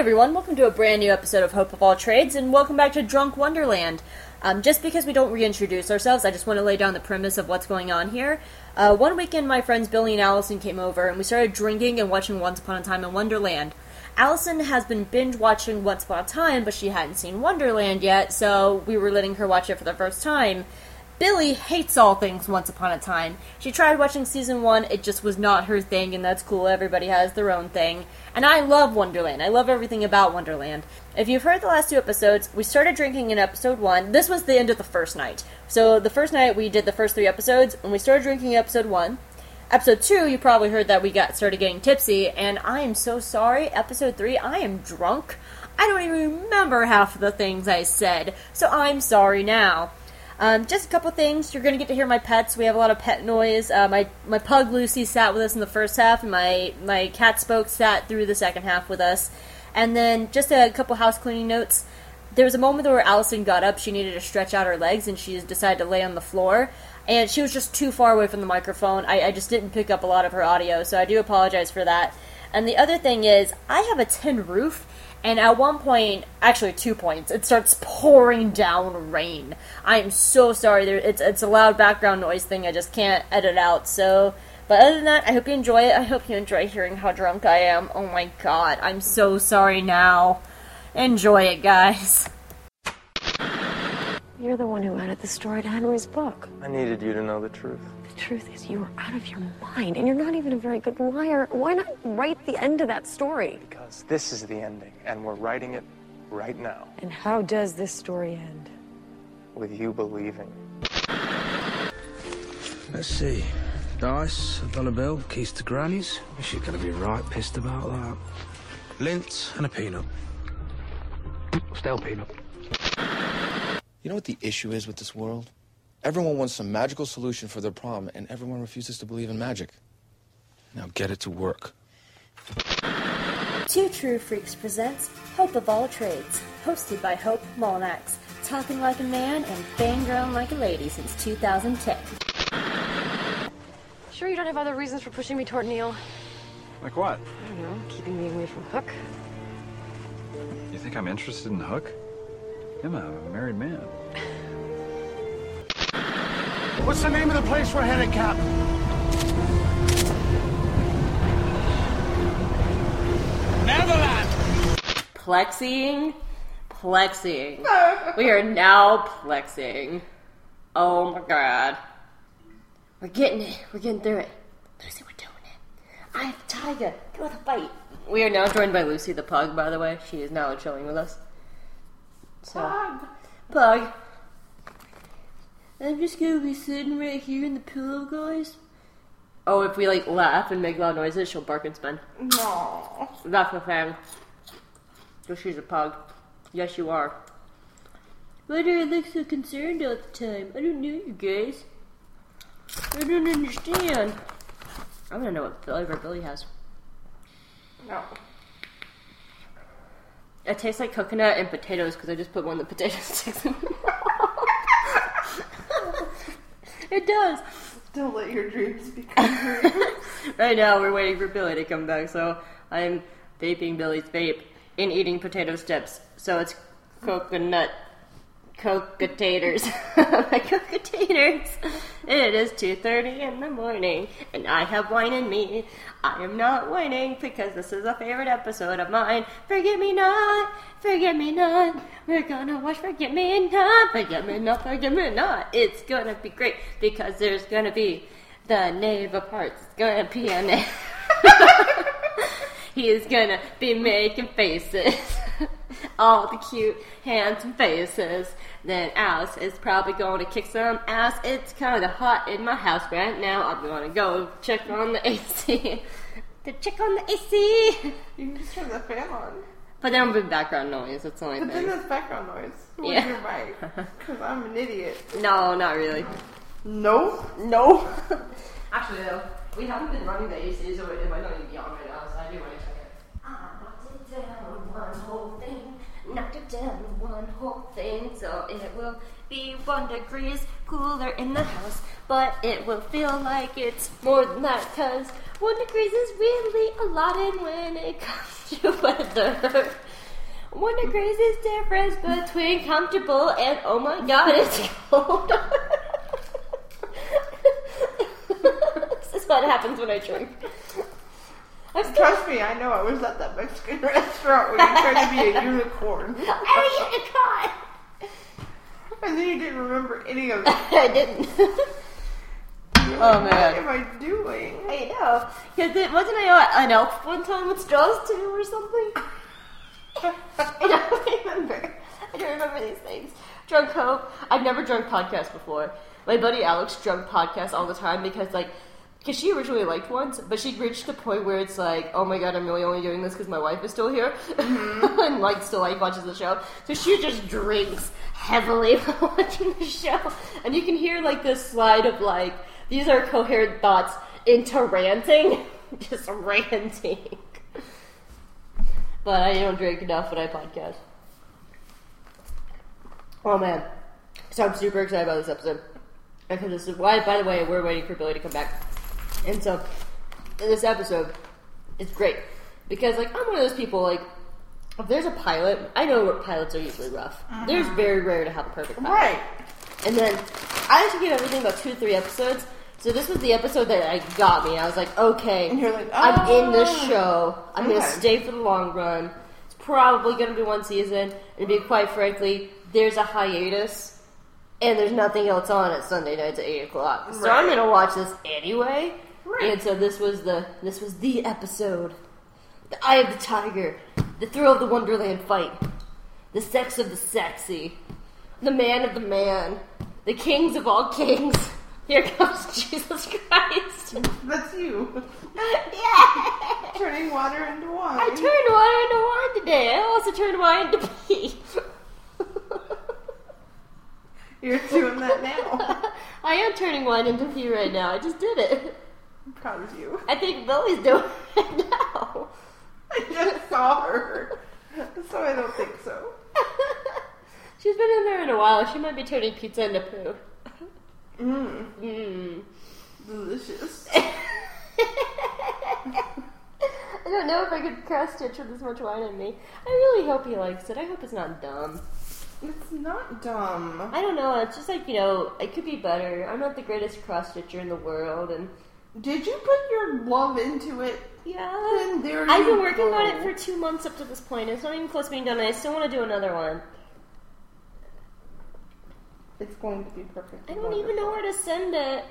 everyone, welcome to a brand new episode of Hope of All Trades, and welcome back to Drunk Wonderland. Um, just because we don't reintroduce ourselves, I just want to lay down the premise of what's going on here. Uh, one weekend, my friends Billy and Allison came over, and we started drinking and watching Once Upon a Time in Wonderland. Allison has been binge watching Once Upon a Time, but she hadn't seen Wonderland yet, so we were letting her watch it for the first time. Billy hates all things Once Upon a Time. She tried watching season one, it just was not her thing, and that's cool. Everybody has their own thing. And I love Wonderland. I love everything about Wonderland. If you've heard the last two episodes, we started drinking in episode one. This was the end of the first night. So the first night we did the first three episodes, and we started drinking in episode one. Episode two, you probably heard that we got started getting tipsy, and I am so sorry. Episode three, I am drunk. I don't even remember half of the things I said, so I'm sorry now. Um, just a couple things. You're going to get to hear my pets. We have a lot of pet noise. Uh, my my pug Lucy sat with us in the first half, and my my cat spoke sat through the second half with us. And then just a couple house cleaning notes. There was a moment where Allison got up. She needed to stretch out her legs, and she decided to lay on the floor. And she was just too far away from the microphone. I, I just didn't pick up a lot of her audio, so I do apologize for that. And the other thing is, I have a tin roof, and at one point, actually two points, it starts pouring down rain. I am so sorry. There, it's it's a loud background noise thing. I just can't edit out. So, but other than that, I hope you enjoy it. I hope you enjoy hearing how drunk I am. Oh my god, I'm so sorry now. Enjoy it, guys. You're the one who added the story to Henry's book. I needed you to know the truth. The truth is, you are out of your mind, and you're not even a very good liar. Why not write the end of that story? Because this is the ending, and we're writing it right now And how does this story end? with you believing. Let's see. Dice, a dollar bill, keys to grannies. She's gonna be right pissed about that. Lint and a peanut. Stale peanut. You know what the issue is with this world? Everyone wants some magical solution for their problem, and everyone refuses to believe in magic. Now get it to work. Two True Freaks presents Hope of All Trades, hosted by Hope Mullinax, talking like a man and fangirling like a lady since 2010. Sure, you don't have other reasons for pushing me toward Neil? Like what? I don't know, keeping me away from Hook. You think I'm interested in Hook? I'm a married man. What's the name of the place we're headed, Cap? Neverland! Plexing, plexing. we are now plexing. Oh my god. We're getting it. We're getting through it. Lucy, we're doing it. I have Tiger. Go with a bite. We are now joined by Lucy the pug, by the way. She is now chilling with us. So, pug. Pug. I'm just gonna be sitting right here in the pillow, guys. Oh, if we like laugh and make loud noises, she'll bark and spin. No. That's the thing. So she's a pug. Yes, you are. Why do I look so concerned all the time? I don't know you guys. I don't understand. I want to know what flavor Billy has. No. It tastes like coconut and potatoes because I just put one of the potato sticks in. it does. Don't let your dreams become dreams. Right now, we're waiting for Billy to come back, so I'm vaping Billy's vape and eating potato chips. So it's coconut cocotators. My cocotators. It is 2.30 in the morning, and I have wine in me. I am not whining because this is a favorite episode of mine. Forget me not, forget me not. We're gonna watch Forget Me Not, Forget Me Not, Forget Me Not. It's gonna be great because there's gonna be the knave of hearts. It's gonna be a knave. he is gonna be making faces. All the cute, handsome faces. Then Alice is probably going to kick some ass. It's kind of hot in my house right now. I'm gonna go check on the AC. to check on the AC. you can just turn the fan on. But there will be background noise. That's the only But then there's background noise. When Yeah. you're right. Because I'm an idiot. No, not really. No? No. Actually, though, we haven't been running the AC, so it might not even be on right now. So I do want to check it. I knocked it down one whole thing, one whole thing, so it will be one degrees cooler in the house, but it will feel like it's more than that, cause one degrees is really a lot in when it comes to weather. What the craziest difference between comfortable and oh my god, it's cold. this is what happens when I drink. I'm Trust me, I know. I was at that Mexican restaurant when you tried to be a unicorn. I'm a unicorn. And then you didn't remember any of it. I didn't. oh man. What am I doing? I know. Because it wasn't I an elf one time with straws too or something? I don't remember. I don't remember these things. Drunk Hope. I've never drunk podcast before. My buddy Alex drunk podcast all the time because like because she originally liked once, but she reached the point where it's like, oh my god, I'm really only doing this because my wife is still here, mm-hmm. and like still like watches the show. So she just drinks heavily while watching the show, and you can hear like this slide of like these are coherent thoughts into ranting, just ranting. But I don't drink enough when I podcast. Oh man, so I'm super excited about this episode because this is why. By the way, we're waiting for Billy to come back. And so, this episode is great because, like, I'm one of those people. Like, if there's a pilot, I know pilots are usually rough. Uh-huh. There's very rare to have a perfect pilot. Right. And then I to give everything about two, three episodes. So this was the episode that like, got me. I was like, okay, And you're like, I'm in this "Oh." show. I'm gonna stay for the long run. It's probably gonna be one season, and to be quite frankly, there's a hiatus, and there's nothing else on at Sunday nights at eight o'clock. So I'm gonna watch this anyway. Right. And so this was the this was the episode. The eye of the tiger, the thrill of the Wonderland fight, the sex of the sexy, the man of the man, the kings of all kings. Here comes Jesus Christ. That's you. yeah! Turning water into wine. I turned water into wine today. I also turned wine into pee. You're doing that now. I am turning wine into pee right now. I just did it. I'm proud of you. I think Billy's doing it now. I just saw her. So I don't think so. She's been in there in a while. She might be turning pizza into poo. Mmm. Mmm. Delicious. I don't know if I could cross stitch with this much wine in me. I really hope he likes it. I hope it's not dumb. It's not dumb. I don't know. It's just like you know, it could be better. I'm not the greatest cross stitcher in the world, and Did you put your love into it? yeah, Then there I've been working on it for two months up to this point. It's not even close to being done. and I still want to do another one. It's going to be perfect. I don't even know where to send it.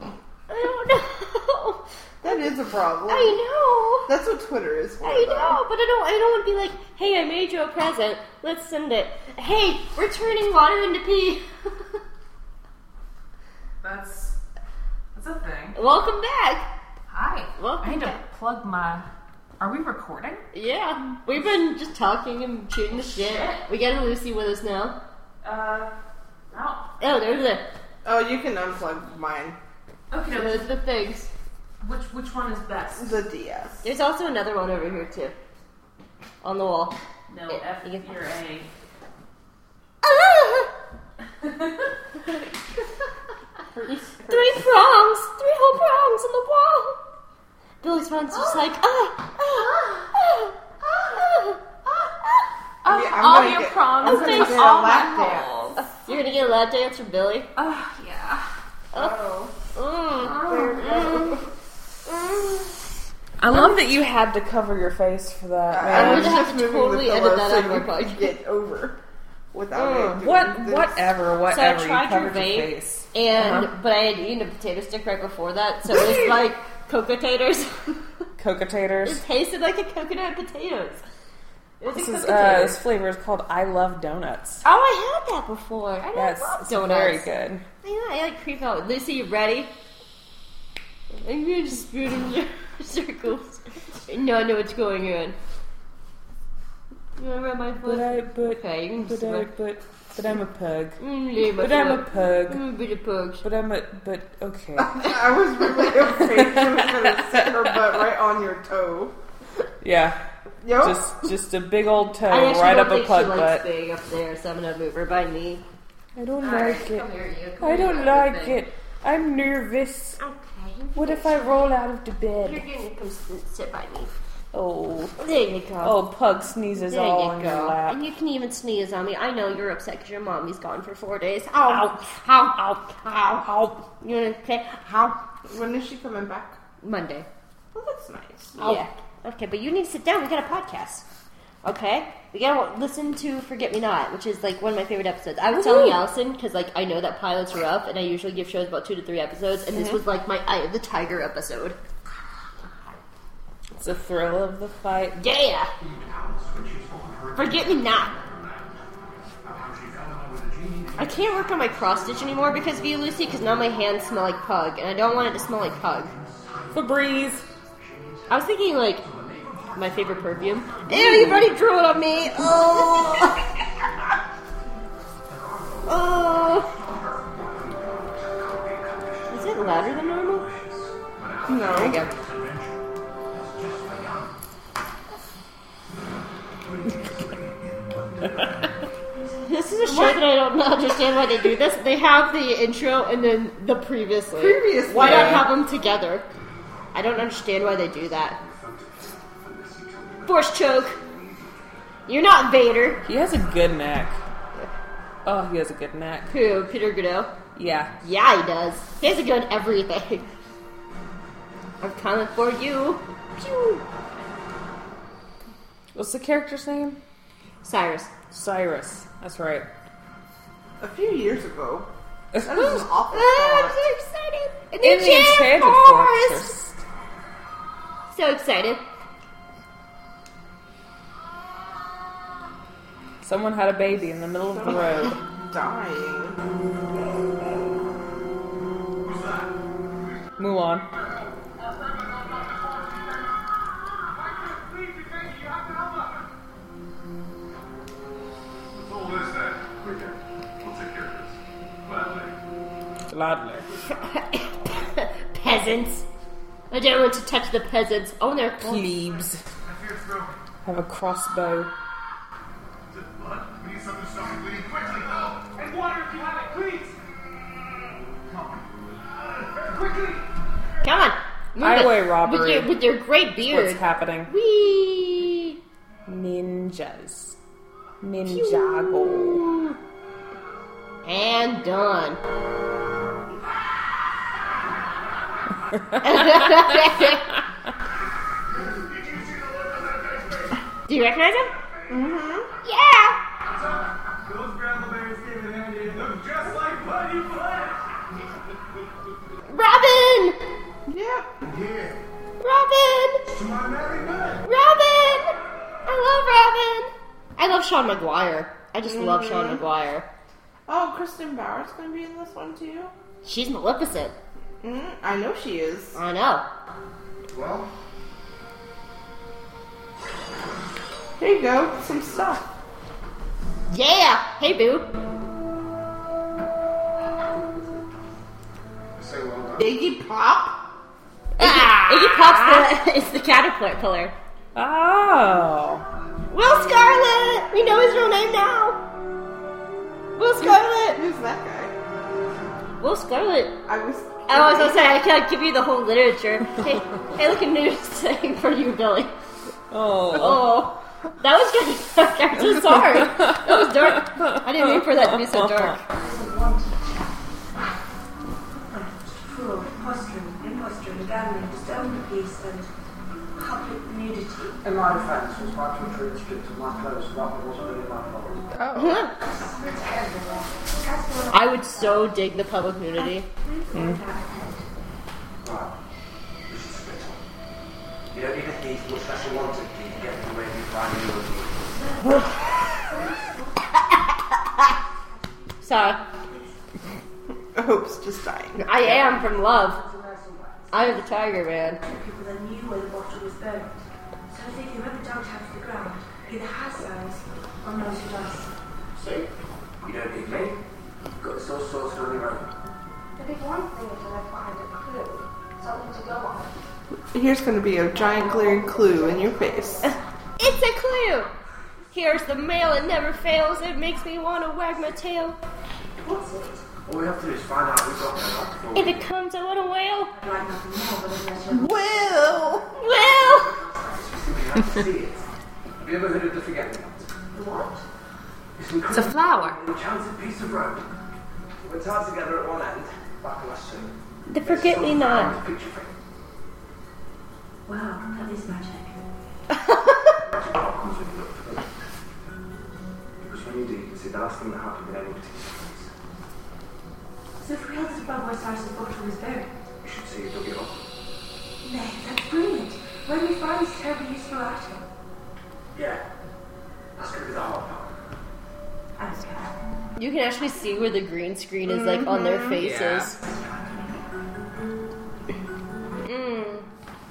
I don't know. That is a problem. I know. That's what Twitter is for. I though. know, but I don't. I don't want to be like, "Hey, I made you a present. Let's send it." Hey, we're turning water into pee. That's that's a thing. Welcome back. Hi. Welcome I need to plug my. Are we recording? Yeah, we've been just talking and shooting the shit. We got Lucy with us now. Uh, no. Oh, there's the Oh, you can unplug mine. Okay, no. there's the things. Which which one is best? The DS. There's also another one over here too, on the wall. No, Yeah, F you can- you're A. Three prongs, three whole prongs on the wall. Billy's phone's just like ah ah ah ah. ah. ah. Yeah, I'm all gonna your get- prongs I'm gonna and get a all my lap dance. holes. You're gonna get a lap dance from Billy. Oh yeah. Oh. Mm. I love that you had to cover your face for that. I man. was gonna have just to moving totally the edit pillow that so out of our you could podcast. Get over without Mm. it. What? this. Whatever. Whatever. So I you tried your covered your vape, face. and Uh-huh. but I had eaten a potato stick right before that, so it was like cocoa taters. Coca taters. It tasted like a coconut potatoes. This is uh, this flavor is called I Love Donuts. Oh, I had that before. I Yes, love it's donuts. very good. I, I like creep out. Lucy, you ready? I'm gonna just spoon in circles. No, I know what's going on. You wanna rub my foot? But I, but, okay, you can but I, but, but I'm a pug. Mm, But I'm a pug. I'm a bit of pug. But I'm a, but okay. I was really afraid she was gonna sit her butt right on your toe. Yeah, Yep. just, just a big old toe I right don't up a think pug she likes butt. being up there, so I'm gonna move her by me. I don't Alright, like it. come here, you. Come I here, don't like thing. it. I'm nervous. Okay. What if I roll out of the You're bed? gonna come sit by me. Oh. There you go. Oh, Pug sneezes there all you on go. your lap. And you can even sneeze on me. I know you're upset because your mommy's gone for four days. Ow. Ow. Ow. Ow. Ow. Ow. You want to okay? Ow. When is she coming back? Monday. Well, that's nice. Yeah. Okay, but you need to sit down. We got a podcast. Okay? We gotta listen to Forget Me Not, which is like one of my favorite episodes. I was telling Allison, because like I know that pilots are rough, and I usually give shows about two to three episodes, and this Mhm. was like my Eye of the Tiger episode. It's the thrill of the fight. Yeah! Forget Me Not. I can't work on my cross stitch anymore because of you, Lucy, because now my hands smell like pug, and I don't want it to smell like pug. Febreze. I was thinking like my favorite perfume. Ew, you've already drew it on me. Oh. oh. Is it louder than normal? No. There you go. This is a show that I don't understand why they do this. They have the intro and then the previously. Previously. Why not Yeah. have them together? I don't understand why they do that. Force choke. You're not Vader. He has a good neck. Oh, he has a good neck. Who? Peter Gadiot? Yeah. Yeah, he does. He has a good everything. I'm coming for you. Pew. What's the character's name? Cyrus. Cyrus. That's right. A few years ago. That is an awful Ah, I'm thought. so excited. And In the Enchanted Fortress. So excited. Someone had a baby in the middle of the road. Dying. Mulan. Gladly. Gladly. Peasants. I don't want to touch the peasants. Oh, they're Plebes. Have a crossbow. Is it blood? We need something to stop the bleeding quickly. And water if you have it, please. Come on. Come on. Move Highway it. robbery. With your, with your great beard. What's happening? Whee! Ninjas. Ninjago. And done. Do you recognize him? Mm-hmm. Yeah! Those grandma bears came in handy look just like Buddy. Robin! Yep. Yeah. Robin! To my merry men. Robin! I love Robin! I love Sean Maguire. I just love Sean Mhm. Maguire. Oh, Kristin Bauer's gonna be in this one too. She's Maleficent. Mm, I know she is. I know. Well, Here you go, some stuff. Yeah! Hey, boo. say well done. Iggy Pop. Iggy, Iggy Pop's the, is the caterpillar. Oh. Will Scarlet! We know his real name now! Will Scarlet! Who's that guy? Will Scarlet. I was. Oh, I was gonna say, I can't give you the whole literature. hey, hey, look at news thing for you, Billy. Oh. Oh. That was kind of dark. I'm so sorry. That was dark. I didn't mean for that to be so dark. Fraud, posturing, impostering, gambling, disturbing the peace, and public nudity. In my defence, was about to retreat stripped of my clothes, so that wasn't really my fault. I would so dig the public nudity. Right. This is spit on. You don't need a heat, much less a wanted key to get in the way of you finding your Sorry. Hope's just dying. I am from love. I am the tiger man. People that knew where the bottle was buried. So I think whoever dug out of the ground either has those or knows who does. See? You don't need me. You've got this all sorted on your own. The big one thing is that I find a clue, something to go on. Here's gonna be a giant glaring clue in your face. It's a clue! Here's the mail, it never fails. It makes me want to wag my tail. What's it? All we have to do is find out who's got the If it comes, I want to wail. I'd like nothing more, but unless you're Will! Will! have to see it. Have you ever heard of the forget-me-not? What? It's, It's a flower. enchanted piece of rope. We're tied together at one end, like a lasso. The forget-me-not. Picture frame. Wow, that is magic. comes with luck. Because when you do, you can see the last thing that happened in any particular place. So if we held it above where Cyrus's bottle was buried, You should see it dug it up. Nay, that's brilliant. Where do we find this terribly useful item? Yeah. That's going to be the hard part. I don't care. You can actually see where the green screen is like on their Mhm. faces. Mm,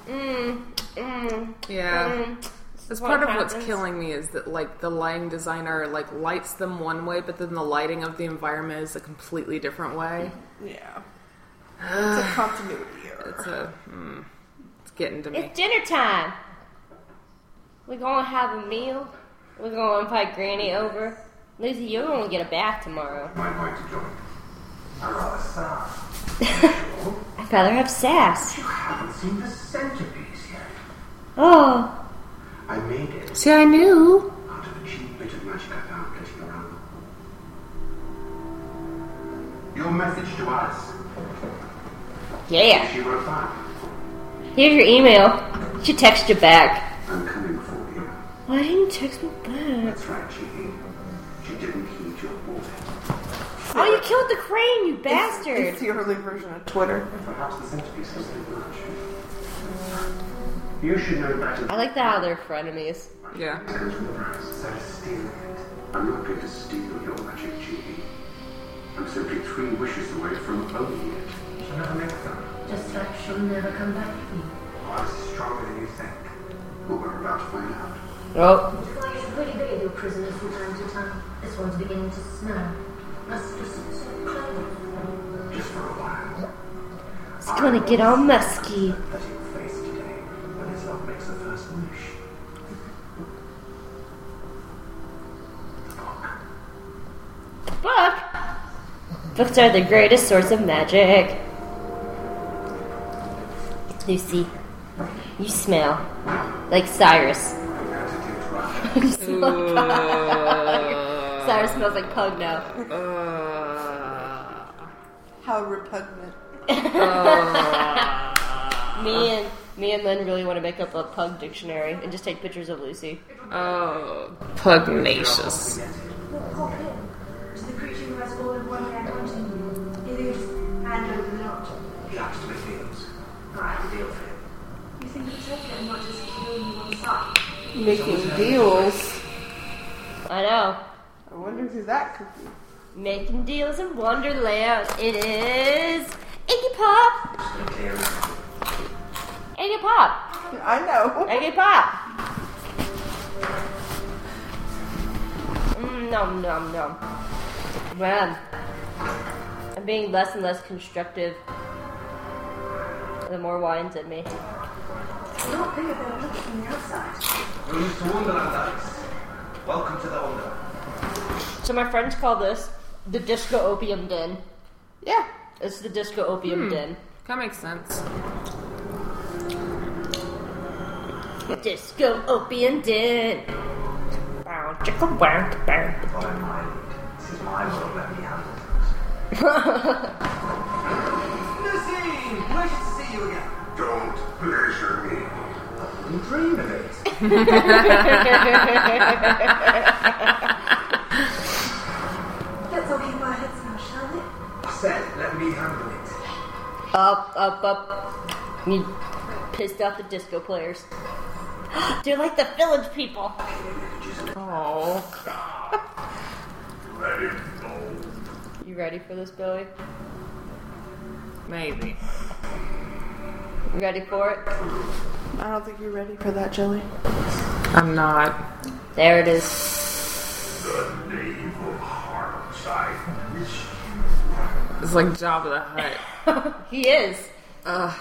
mm, mm, Yeah. mm. That's part of what's happens? killing me is that like the lighting designer like lights them one way, but then the lighting of the environment is a completely different way. Yeah. It's a continuity error. It's a mm, it's getting to me. It's dinner time. We're gonna have a meal. We're gonna invite Granny over. Lucy, you're gonna get a bath tomorrow. Might like to join. I rather sad. I'd rather have sass. You haven't seen the centerpiece yet. Oh, I made it See, I knew. out of a cheap bit of magic I found floating around. Your message to Alice. yeah. She wrote back. Here's your email. She texted you back. I'm coming for you. Why didn't you text me back? That's right, Chicky. Oh, you killed the crane, you bastard! It's the early version of Twitter. Perhaps the centerpiece was too much. You should know better. I like that how they're frenemies. Yeah. Comes from the price. So to steal it. I'm not going to steal your magic, Chicky. I'm simply three wishes away from owning it. She'll never make them. Just like she'll never come back to me. Alice is stronger than you think. But we're about to find out. Oh, It's quite a pretty big of your prisoners from time to time. This one's beginning to smell. Must be some sort of clothing. Just for a while. it's gonna get all musky. That you'll face today when his love makes the first wish. Book. Books are the greatest source of magic. Lucy, you smell like Cyrus. You smell. Cyrus smells like Pug now. Uh, How repugnant. me uh. and me and Lynn really want to make up a Pug dictionary and just take pictures of Lucy. Oh, pugnacious. Hop in. To the creature who has all of one hand hunting you. It is hand over the lot. He likes to make deals. I have a deal for him. You think you take it and not just kill you on sight? Making deals. I know. I wonder who that could be. Making deals in Wonderland. It is Iggy Pop. Iggy Pop. I know. Iggy Pop. Mm, nom nom nom. Man, I'm being less and less constructive. The more wine's in me. Not bigger than it looks from the outside. We're to Wonderland, Alice. Welcome to the Wonderland. So my friends call this the Disco Opium Den. Yeah. It's the Disco Opium Hmm. Den. That makes sense. Disco Opium Den. Bow, chicka, bow, bow. Follow my. This is my world, let me handle things. Lucy! Pleasure to see you again. Don't pleasure me. I wouldn't dream of it. Let's all keep our heads now, shall we? I said, let me. Up, up, up. You pissed off the disco players. They're like the village people. Oh. Let him go. You ready for this, Billy? Maybe. You ready for it? I don't think you're ready for that, Jelly. I'm not. There it is. The naval heart side. It's like Jabba the Hutt. he is. Uh.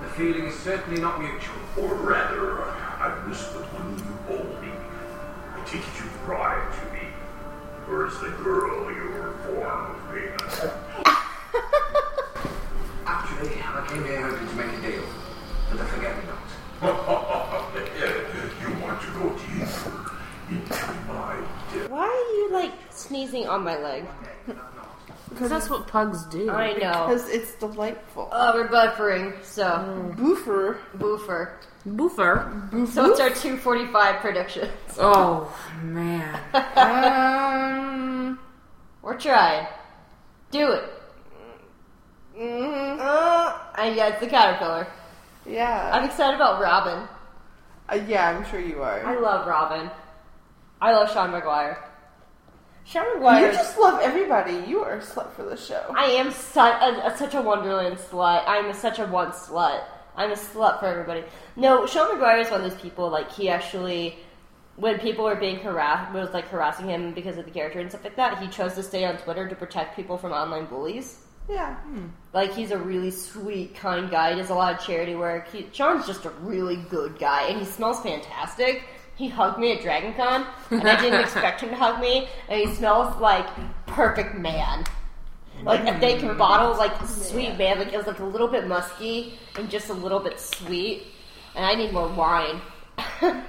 The feeling is certainly not mutual. Or rather, I wish that when you owe me, I take it you bribed to me. Or is the girl your form of payment? Actually, I came here hoping to make a deal. But I forget me not. you want to go deeper into my death. Why are you like sneezing on my leg? Because that's what pugs do. I know. Because it's delightful. Oh, we're buffering, so. Boofer. Boofer. Boofer. So it's our 245 predictions. Oh, man. Um. We're trying. Do it. Mm-hmm. Uh, and yeah, it's the caterpillar. Yeah. I'm excited about Robin. Uh, yeah, I'm sure you are. I love Robin. I love Sean Maguire. Sean Maguire. You just love everybody. You are a slut for the show. I am such a, a, such a Wonderland slut. I'm a, such a one slut. I'm a slut for everybody. No, Sean Maguire is one of those people. Like he actually, when people were being harassed, was like harassing him because of the character and stuff like that. He chose to stay on Twitter to protect people from online bullies. Yeah. Hmm. Like he's a really sweet, kind guy. He does a lot of charity work. He, Sean's just a really good guy, and he smells fantastic. He hugged me at DragonCon, and I didn't expect him to hug me. And he smells like perfect man, like a vacant bottle, like sweet man. Like it was like a little bit musky and just a little bit sweet. And I need more wine.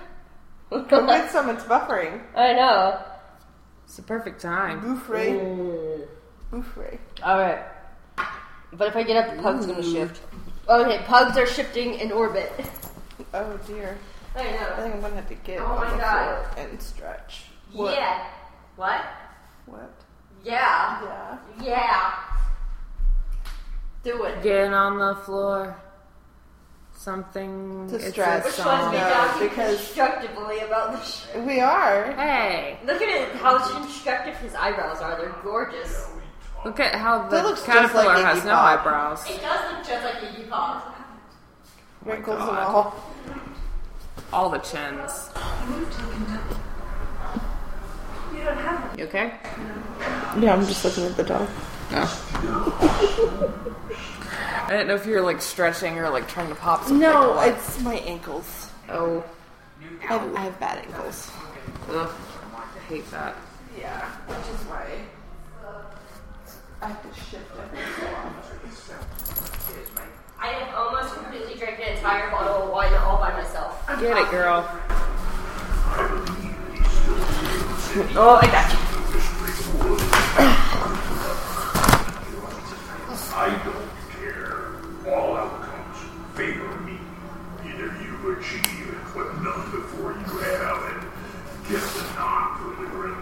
Go get some. It's buffering. I know. It's the perfect time. Boofray. Boofray. All right. But if I get up, the pug's gonna shift. Okay, pugs are shifting in orbit. Oh dear. I know. I think I'm gonna have to get Oh on my the God. floor and stretch. What? Yeah. What? What? Yeah. Yeah. Yeah. Do it. Get on the floor. Something To it's stretch. a We're supposed to be because- constructively about the sh- We are. Hey, Look at it, how constructive his eyebrows are. They're gorgeous. look at how That the looks just caterpillar like has Iggy no eyebrows. It does look just like Iggy Pop. Wrinkles oh and all. All the chins. You don't have it. You okay? Yeah, I'm just looking at the dog. Oh. I didn't know if you were like stretching or like trying to pop something. No, it's my ankles. oh, I have, I have bad ankles. ugh, I hate that. Yeah, which is why I have to shift every so often. I have almost completely drank an entire bottle of wine all by myself. Get it, girl. Oh, I got you. I don't care. All outcomes favor me. Either you achieve what none before you have and get the knot for the ring,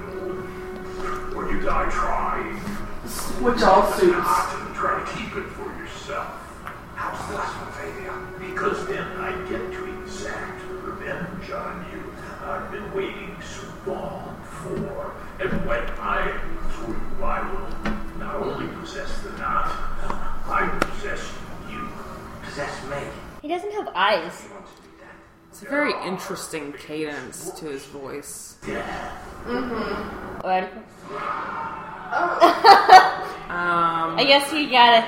or you die trying. Which all suits. Eyes. It's a very interesting cadence to his voice. What? Um, I guess you gotta.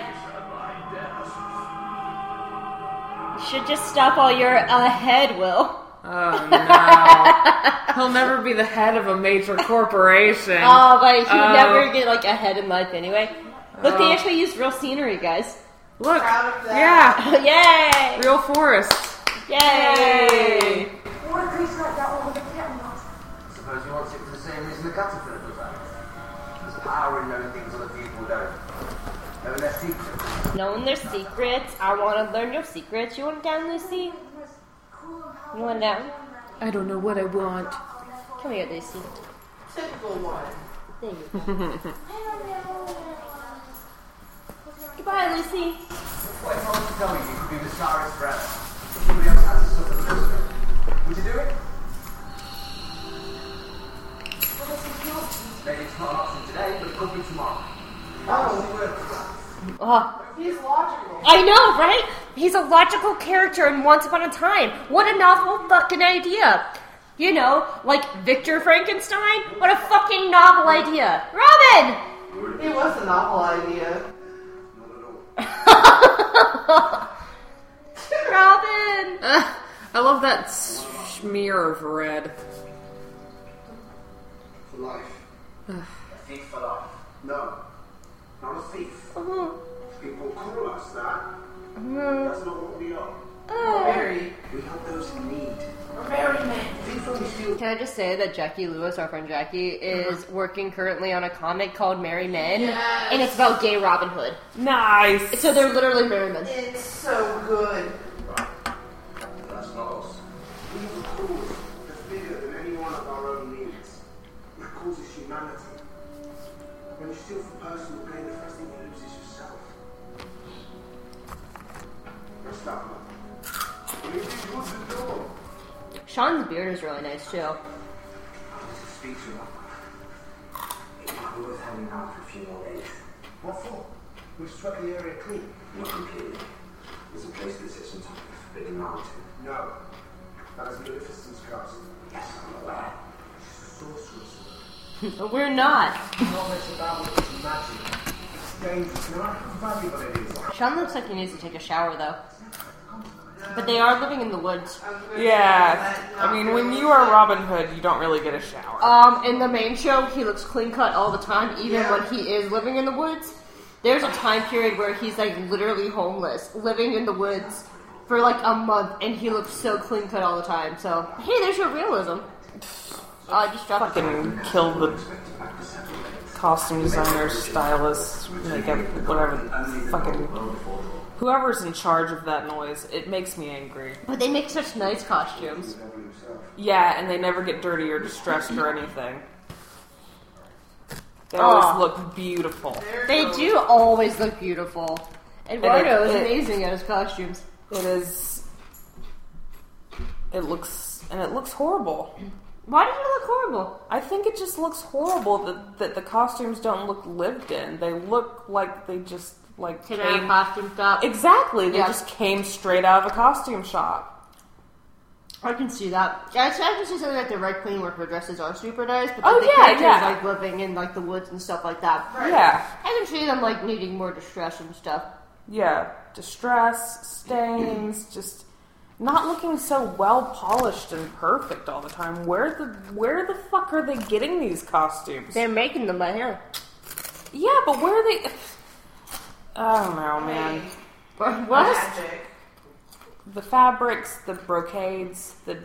You should just stop while you're ahead, Will. oh no, he'll never be the head of a major corporation. Oh, but he would Oh. never get like ahead in life anyway. Look, they Oh. actually used real scenery, guys. Look, Proud of that. yeah, Yay! real forest. Yay! What creature like that one with a cat knot? Suppose he wants it for the same reason the caterpillar does that. There's power in knowing things other people don't. Knowing their secrets. Knowing their secrets. I want to learn your secrets. You want it down, Lucy? You want it down? I don't know what I want. Come here, Lucy. Typical one. There you go. Goodbye, Lucy. What if I was to tell you you could be the Cyrus forever? Somebody else has to suffer the risk. Would you do it? Maybe it's not an option today, but it could be tomorrow. Oh, Oh, he's logical. I know, right? He's a logical character in Once Upon a Time. What a novel fucking idea. You know, like Victor Frankenstein? What a fucking novel idea. Robin! It was a novel idea. Robin! I love that smear of red. For life. A thief for life. No, not a thief. Uh-huh. People call us that. That's not what we are. Very. We help those in need. Very men. Can I just say that Jackie Lewis, our friend Jackie, is uh-huh. working currently on a comic called Merry Men, Yes. and it's about gay Robin Hood. Nice. So they're literally merry men. It's so good. Sean's beard is really nice too. I to speak to out for a few more days. What for? We've swept the area clean. Not completely. There's a place that sits. But we're not. Sean looks like he needs to take a shower though. But they are living in the woods. Yeah. I mean, when you are Robin Hood, you don't really get a shower. Um, in the main show, he looks clean cut all the time, even when he is living in the woods. There's a time period where he's like literally homeless, living in the woods for like a month, and he looks so clean cut all the time. So, hey, there's your realism. Uh, I just dropped Fucking kill the costume designers, stylists, makeup, whatever. Fucking whoever's in charge of that noise. It makes me angry. But they make such nice costumes. Yeah, and they never get dirty or distressed or anything. They Aw. always look beautiful. They do always look beautiful. Eduardo And is it- it- amazing at his costumes. It is. It looks and it looks horrible. Why does it look horrible? I think it just looks horrible that, that the costumes don't look lived in. They look like they just like Came out of a costume shop. Exactly, they Yeah. just came straight out of a costume shop. I can see that. I I can see something like the Red Queen work dresses are super nice, but Oh, like, the yeah, characters yeah. like living in like the woods and stuff like that. Yeah. I can see them like needing more distress and stuff. Yeah, distress, stains, just not looking so well polished and perfect all the time. Where the where the fuck are they getting these costumes? They're making them by hand. Yeah, but where are they? I don't know, man. What? Magic. The fabrics, the brocades, the.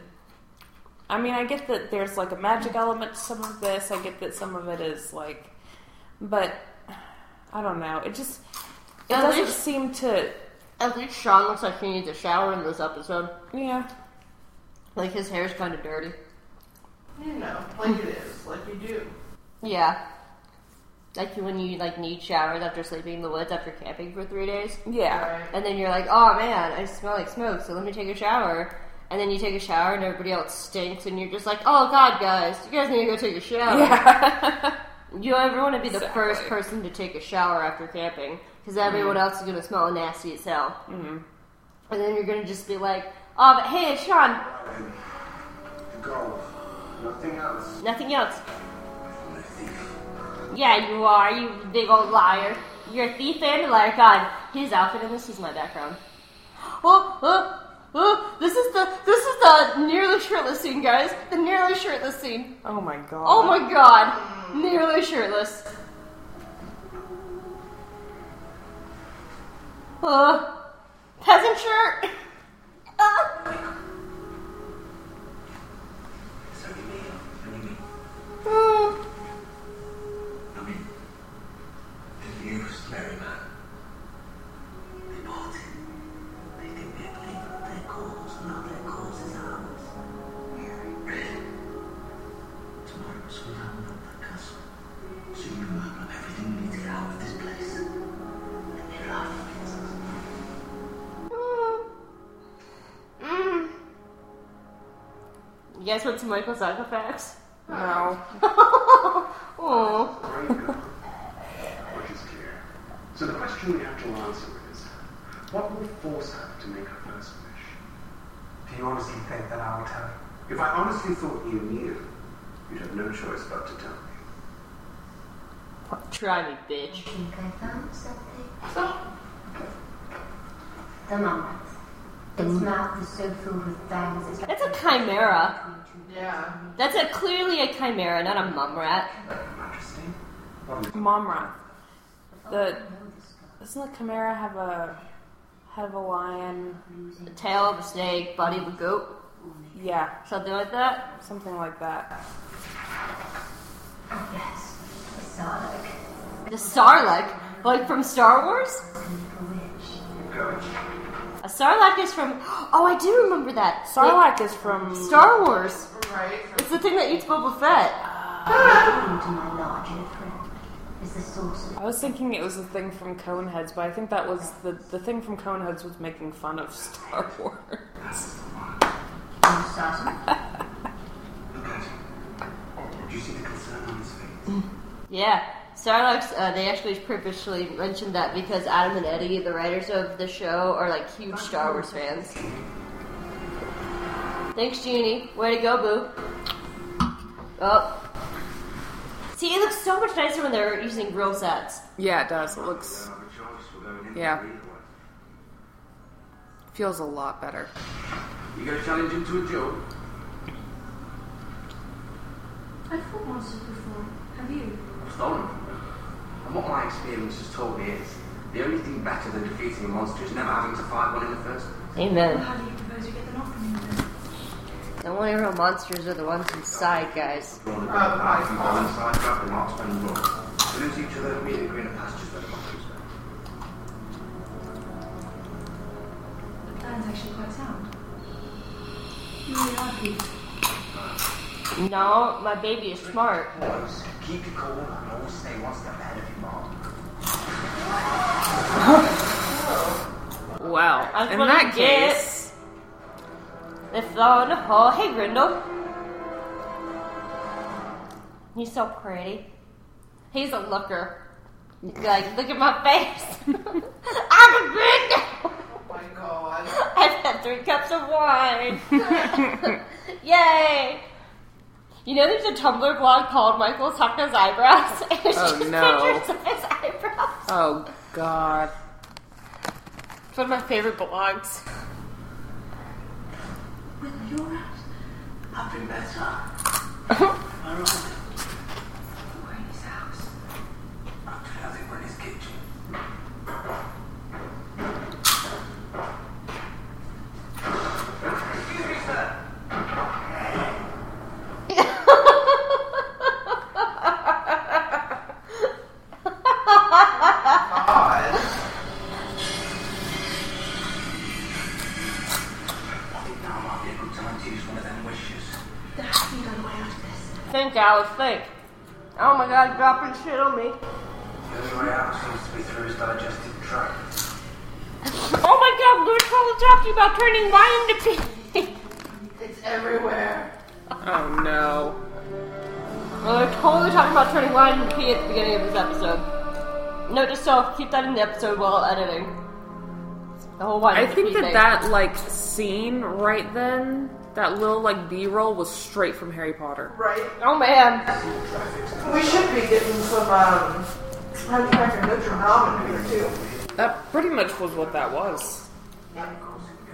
I mean, I get that there's like a magic element to some of this. I get that some of it is like, but I don't know. It just it At doesn't least- seem to. At least Sean looks like he needs a shower in this episode. Yeah. Like his hair's kind of dirty. You know, like it is, like you do. Yeah. Like when you like need showers after sleeping in the woods after camping for three days. Yeah. And then you're like, oh man, I smell like smoke, so let me take a shower. And then you take a shower and everybody else stinks, and you're just like, oh god, guys, you guys need to go take a shower. you ever want to be the first person to take a shower after camping because everyone else is going to smell nasty as hell. Mm-hmm. And then you're going to just be like, oh, but hey, it's Sean. Gold. Nothing else. Nothing else. Yeah, you are, you big old liar. You're a thief and a liar. God, his outfit and this is my background. Oh, oh, oh, this is the this is the nearly shirtless scene, guys. The nearly shirtless scene. Oh my god. Oh my god, nearly shirtless. Uh, peasant shirt. Uh, So the used merry man. They bought it. They think they believe that their cause, not their cause is ours. Really? Tomorrow it's going to that castle. So you can open everything we need to get out of this place. And they laugh against us. You guys want some Michael Socha facts? No. oh. Much is clear. So the question we have to answer is, what will force her to make her first wish? Do you honestly think that I will tell you? If I honestly thought you knew, you'd have no choice but to tell me. Try me, bitch. think I found something. The moment. Its mouth is so filled with fangs. It's That's a chimera. Yeah. That's a clearly a chimera, not a mum rat. Interesting. Mom rat. The doesn't the Chimera have a Head of a lion. The tail of a snake, body of a goat. Yeah. Something like that? Something like that. Oh, yes, a Sarlacc. The Sarlacc? Like from Star Wars? A Sarlacc is from. Oh, I do remember that. Sarlacc is from Star Wars. Right. It's the thing that eats Boba Fett. According to my larger friend, is the source of I was thinking it was the thing from Coneheads, but I think that was the the thing from Coneheads was making fun of Star Wars. Did you see the concern on? Yeah. Sarlaccs, uh, they actually purposely mentioned that because Adam and Eddie, the writers of the show, are like huge Star Wars fans. Thanks, Jeannie. Way to go, boo. Oh. See, it looks so much nicer when they're using real sets. Yeah, it does. It looks. Yeah. Feels a lot better. You gonna challenge him to a duel? I've fought monsters before. Have you? I've stolen from them. And what my experience has told me is, the only thing better than defeating a monster is never having to fight one in the first place. Amen. How do you propose you get them off from him then? The only real monsters are the ones inside, guys. Draw the great power from balance side, grab the marksman and run. We lose each other, meet in greener pastures where the monsters go. The plan's actually quite sound. You really are, Pete. No, my baby is smart. Boys, keep your cool and always stay one step ahead of your mom. Well, That's in what that I case, They fell in a hole. Hey, Grendel. He's so pretty. He's a looker. Like, look at my face. I'm a Grendel. Oh my god. I've had three cups of wine. Yay! You know, there's a Tumblr blog called Michael Tucker's Eyebrows. It's Oh, just no. pictures of his eyebrows. oh god. It's one of my favorite blogs. At? I've been better. Alright. Think, Alice, think. Oh my god, dropping shit on me. The only way out seems to be through his digestive tract. Oh my god, we were totally talking about turning wine into pee. It's everywhere. Oh no. we were totally talking about turning wine into pee at the beginning of this episode. No, just so keep that in the episode while editing. The whole wine I into think pee that thing. that like scene right then, that little like B-roll was straight from Harry Potter. Right. Oh man. We should be getting some, um, honey cracker Notre Dame in here, too. That pretty much was what that was.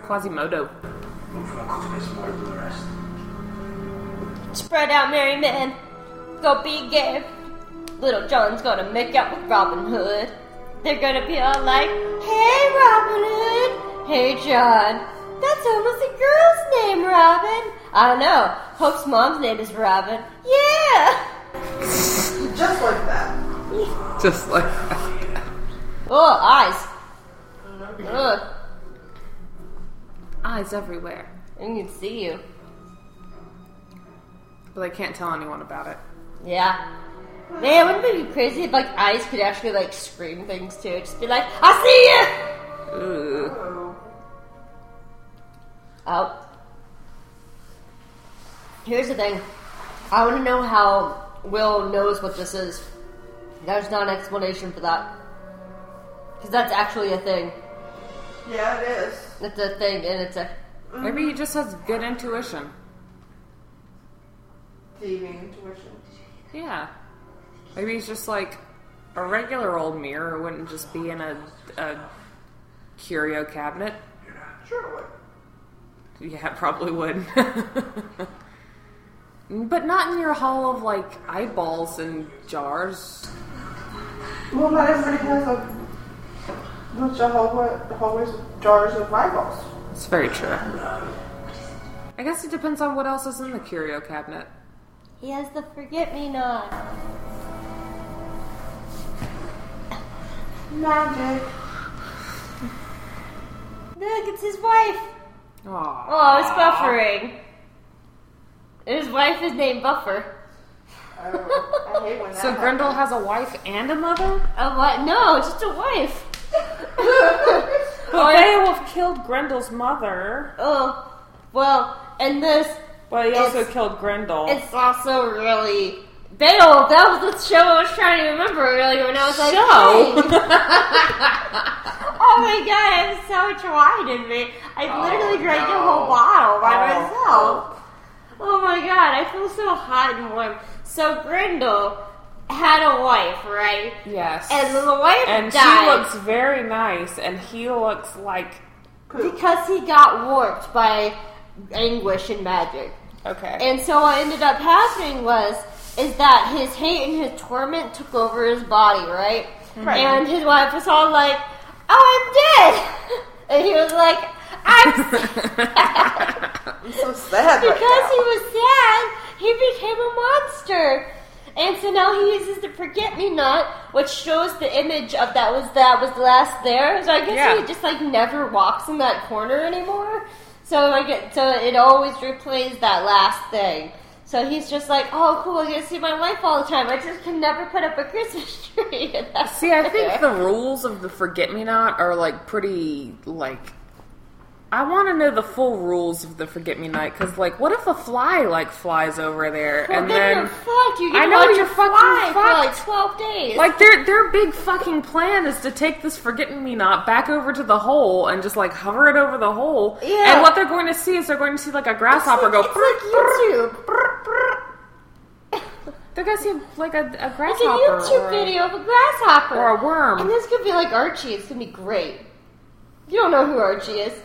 Quasimodo. Look for a cut a bit smaller than the rest. Spread out, merry men. Go be gay. Little John's gonna make out with Robin Hood. They're gonna be all like, Hey, Robin Hood. Hey, John. That's almost a girl's name, Robin. I know. Hope's mom's name is Robin. Yeah. Just like that. Just like that. Oh, eyes. Ugh. Eyes everywhere. I can see you. But I can't tell anyone about it. Yeah. Man, wouldn't it be crazy if like eyes could actually like scream things too? Just be like, I see you. Ooh. Oh. Here's the thing. I want to know how Will knows what this is. There's not an explanation for that. Because that's actually a thing. Yeah, it is. It's a thing, and it's a. Maybe he just has good intuition. Thieving intuition. Yeah. Maybe he's just like a regular old mirror wouldn't just be in a, a curio cabinet. Sure would. Yeah, it probably would. but not in your hall of like eyeballs and jars. Well, not everybody has a Bunch of whole, always jars of eyeballs. It's very true. I guess it depends on what else is in the curio cabinet. He has the forget me not. Magic. Look, it's his wife. Aww. Oh, it's buffering. His wife is named Buffer. I hate when that So Grendel has a wife and a mother? A what? No, just a wife. But oh, Beowulf killed Grendel's mother. Oh, well, and this. But he also killed Grendel. It's also really. Beowulf, that was the show I was trying to remember earlier when I was like, Show? hey. oh my god, I have so much wine in me. I Oh, literally drank a whole bottle by Oh. myself. Oh my god, I feel so hot and warm. So Grendel had a wife, right? Yes. And the wife And she looks very nice, and he looks like. because he got warped by anguish and magic. Okay. And so what ended up happening was is that his hate and his torment took over his body, right? Right. And his wife was all like, "Oh, I'm dead," and he was like, "I'm I'm so sad because right he was sad, he became a monster. And so now he uses the forget me not, which shows the image of that was that was last there. So I guess Yeah. he just like never walks in that corner anymore. So I get so it always replays that last thing. So he's just like, oh cool, I get to see my wife all the time. I just can never put up a Christmas tree. See, I think the rules of the Forget Me Not are like pretty like. I want to know the full rules of the Forget Me Not because, like, what if a fly like flies over there Well, and then, then you're fucked. You get I know watch you're fucking fly for like twelve days. Like their their big fucking plan is to take this forget me not back over to the hole and just like hover it over the hole. Yeah. And what they're going to see is they're going to see like a grasshopper go. It's like YouTube. They're going to see like a, a It's a grasshopper YouTube video of a grasshopper. or a worm. And this could be like Archie. It's gonna be great. You don't know who Archie is.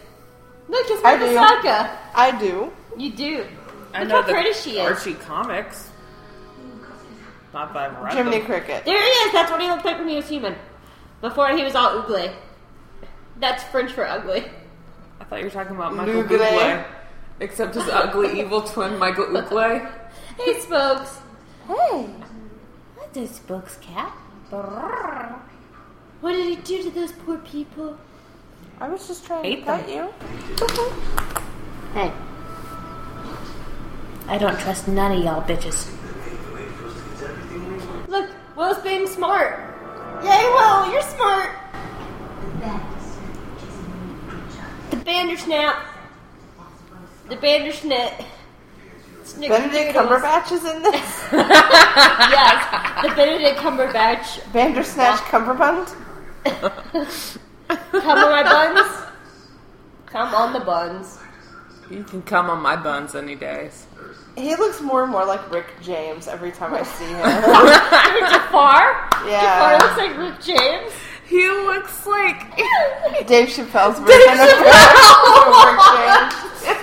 Look, it's I my do. Masaka. I do. You do. I Look know how the pretty she is. Archie comics. Not that I've read Jiminy them. Cricket. There he is. That's what he looked like when he was human. Before he was all ugly. That's French for ugly. I thought you were talking about Michael Lugle. Bublé. Except his ugly evil twin, Michael Ugle. Hey, Spokes. Hey. What does Spokes cat? What did he do to those poor people? I was just trying Ate to pet them. you. Hey. I don't trust none of y'all bitches. Look, Will's being smart. Yay, Will, you're smart. The Bandersnap. The Bandersnit. Benedict Cumberbatch is in this. yes, the Benedict Cumberbatch. Bandersnatch Cumberbund. Come on my buns. Come on the buns. You can come on my buns any days. He looks more and more like Rick James every time I see him. Jafar? Yeah. Jafar looks like Rick James. He looks like Dave Chappelle's version of Rick James.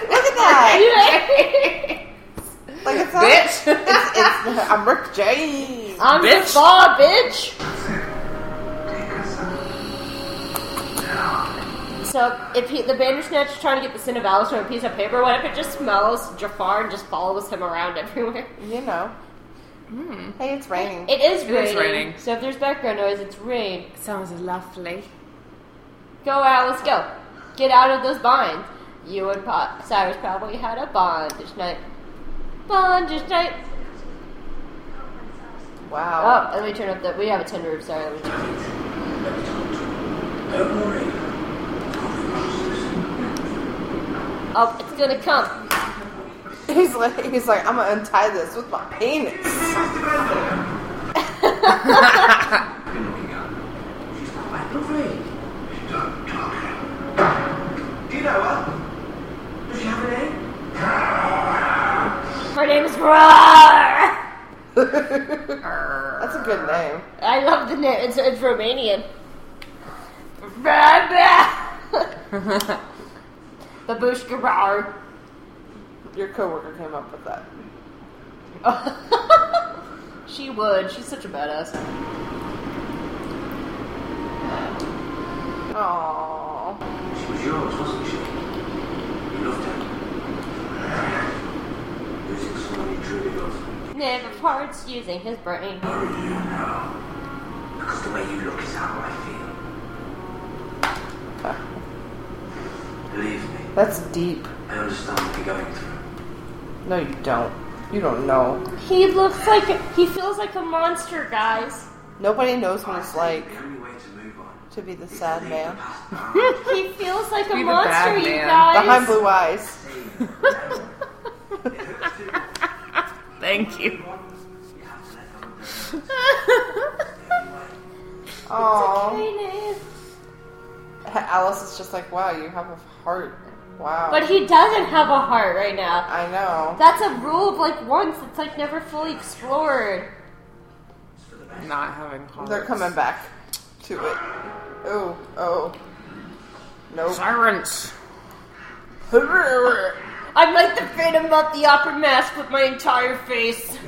Look at that. Like it's not, Bitch. It's, it's, I'm Rick James. I'm Bitch. Jafar, bitch. So if he, the Bandersnatch is trying to get the sin of Alice on a piece of paper, what if it just smells Jafar and just follows him around everywhere? You know. Hmm. Hey, it's raining. It is It raining. is raining. So if there's background noise, it's rain. sounds lovely. Go out, let's go. Get out of those binds. You and Pop Cyrus probably had a bondage night. Bondage night. Wow. Oh, let me turn up the. We have a tin roof. Sorry, let me turn. Don't worry. Oh, it's gonna come. He's like, he's like, I'm gonna untie this with my penis. She's quite lovely. Don't talk. Do you know her? Does she have a name? Her name is Roar. That's a good name. I love the name. It's, it's Romanian. Babushka Roar. Your coworker came up with that. She would. She's such a badass. Aww. She was yours, wasn't she? You loved her. Losing someone you truly love. Never parts using his brain. Worry you now. Because the way you look is how I feel. Believe me, That's deep. I understand what you're going through. No, you don't. You don't know. He looks like a, he feels like a monster, guys. Nobody knows what it's like to be the sad man. he feels like a Be monster, you man. guys. Behind blue eyes. Thank you. Aww. Alice is just like, wow, you have a heart. Wow. But he doesn't have a heart right now. I know. That's a rule of like once. It's like never fully explored. Not having hearts. They're coming back to it. Oh, oh. Nope. Sirens. I'm like the Phantom of the Opera mask with my entire face.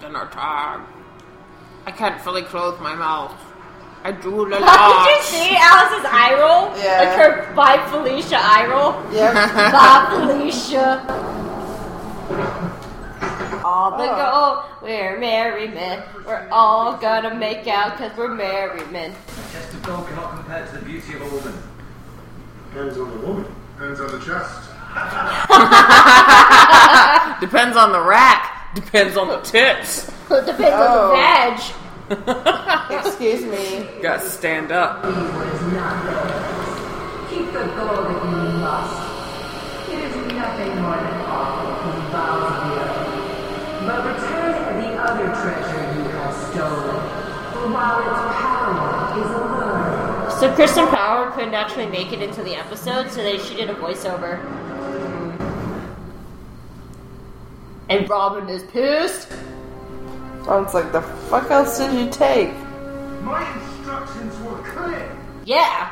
Dinner time. I can't fully close my mouth. I drool a Did you see Alice's eye roll? Yeah. Like her by Felicia eye roll? Yep. Bye, Felicia. All the Oh. go, we're merry men. We're all gonna make out because we're merry men. Chest of gold cannot compare to the beauty of a woman. Depends on the woman. Depends on the chest. Depends on the rack. Depends on the tits. It depends on Oh. the veg. Excuse me. You Got to stand up. Keep the gold if you must. It is nothing more than awful from bowels of the earth. But return the other treasure you have stolen. For while its power is alluring, So Kristin Bauer couldn't actually make it into the episode, so they she did a voiceover. And Robin is pissed. Sounds like the fuck else did you take? My instructions were clear. Yeah.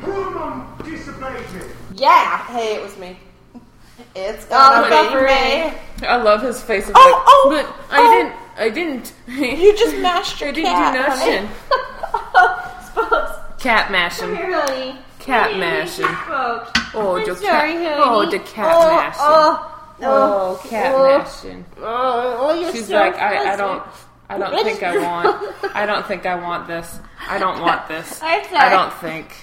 Hormone disobeyed me. Yeah. Hey, it was me. It's Oh, gonna be Buffering. me. I love his face. It's Oh, like, oh, but I oh. didn't. I didn't. You just mashed your I didn't cat, do nothing. Cat mashing. Come here, honey. Cat mashing. Oh, the sorry, cat. Oh, the cat Oh, mashing. Oh. Oh oh, oh, oh, cat oh. mashing. Oh, oh, you're She's so like, I, I don't. I don't think I want. I don't think I want this. I don't want this. I'm I sorry. don't think.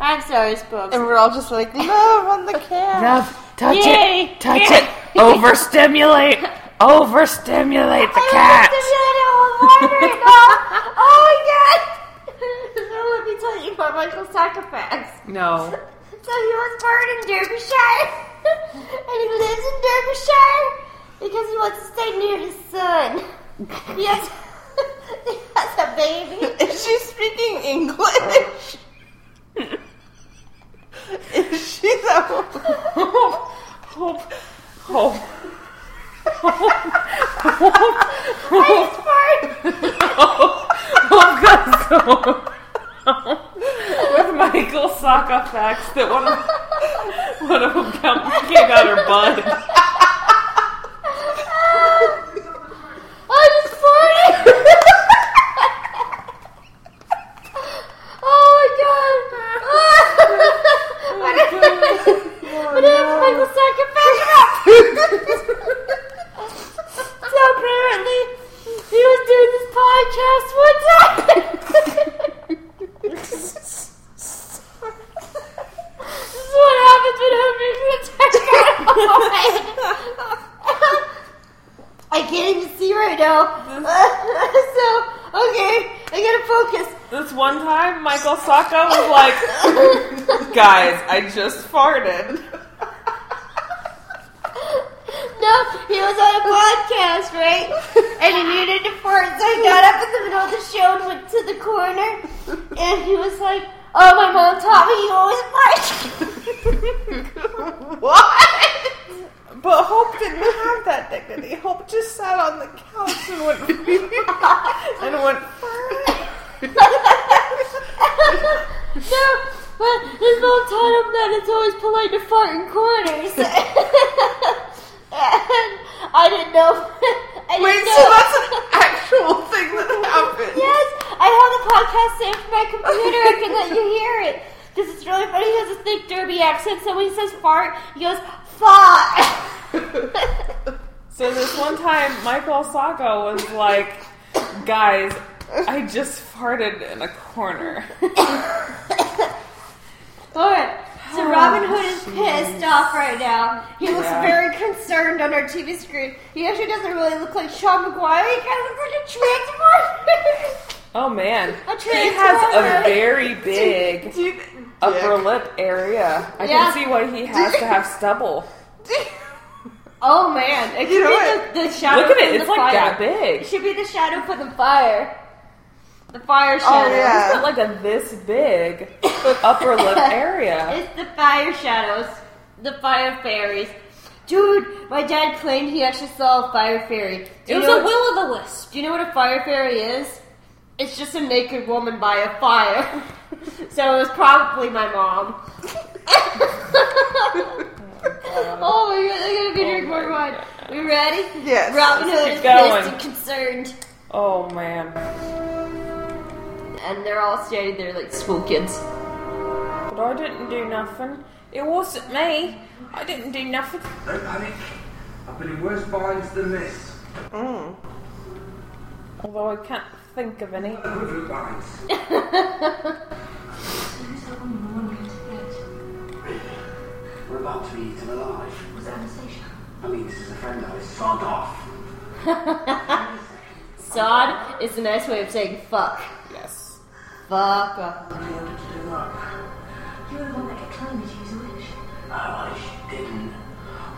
I'm sorry, Spokes. And we're all just like, love on the cat. Love, touch Yay. it, touch Yay. it. Overstimulate, overstimulate the cat. oh my god! so let me tell you about Michael Sacrifice. No. So he was born in Derbyshire, and he lives in Derbyshire because he wants to stay near his son. He has, he has a baby. Is she speaking English? Is she that Hope, hope, hope got so with Michael Socha facts that one of one of them came out her butt. I just farted. oh my god! what happened? What happened? Michael Sacrifice. so apparently, he was doing this podcast one time. this is what happens when homies attack I can't even see right now. so, okay, I gotta focus. This one time, Michael Socha was like, "Guys, I just farted." No, he was on a podcast, right? And he needed to fart, so he got up in the middle of the show and went to the corner. And he was like, Oh, my mom taught me you always fart. what? But Hope didn't have that dignity. Hope just sat on the couch and went and went. no, but his mom taught him that it's always polite to fart in corners. and I didn't know. I didn't Wait, know. so that's an actual thing that happened. Yes, I have the podcast saved to my computer. I can let you hear it. Because it's really funny. He has this thick derby accent. So when he says fart, he goes, fart. So this one time, Michael Socha was like, "Guys, I just farted in a corner." Alright, so Oh, Robin Hood is jeez. pissed off right now. He looks Yeah. very concerned on our TV screen. He actually doesn't really look like Sean Maguire. He kind of looks like a transformer. Oh man, A he has a very big upper lip area. I Yeah. can see why he has to have stubble. Oh man, it You could know be what? the, the shadow Look at it, it's like fire. that big. It should be the shadow for the fire. The fire Oh shadow. yeah, he's like a this big upper lip area. It's the fire shadows. The fire fairies. Dude, my dad claimed he actually saw a fire fairy. Do It was a will o' the wisp. Do you know what a fire fairy is? It's just a naked woman by a fire. so it was probably my mom. oh my god, I gotta go drink more wine. We ready? Yes. Robin Let's Hood is going. pissed and concerned. Oh man. And they're all standing there like school kids. But I didn't do nothing. It wasn't me. I didn't do nothing. Don't panic. I've been in worse binds than this. Mm. Although I can't think of any. Equivalent binds. We're about to be eaten alive. Was it Anastasia? I mean, this is a friend of ours. Sod off. Sod is a nice way of saying fuck. Yes. Fuck off. You were the one that kept telling me to use a witch. Oh, I didn't.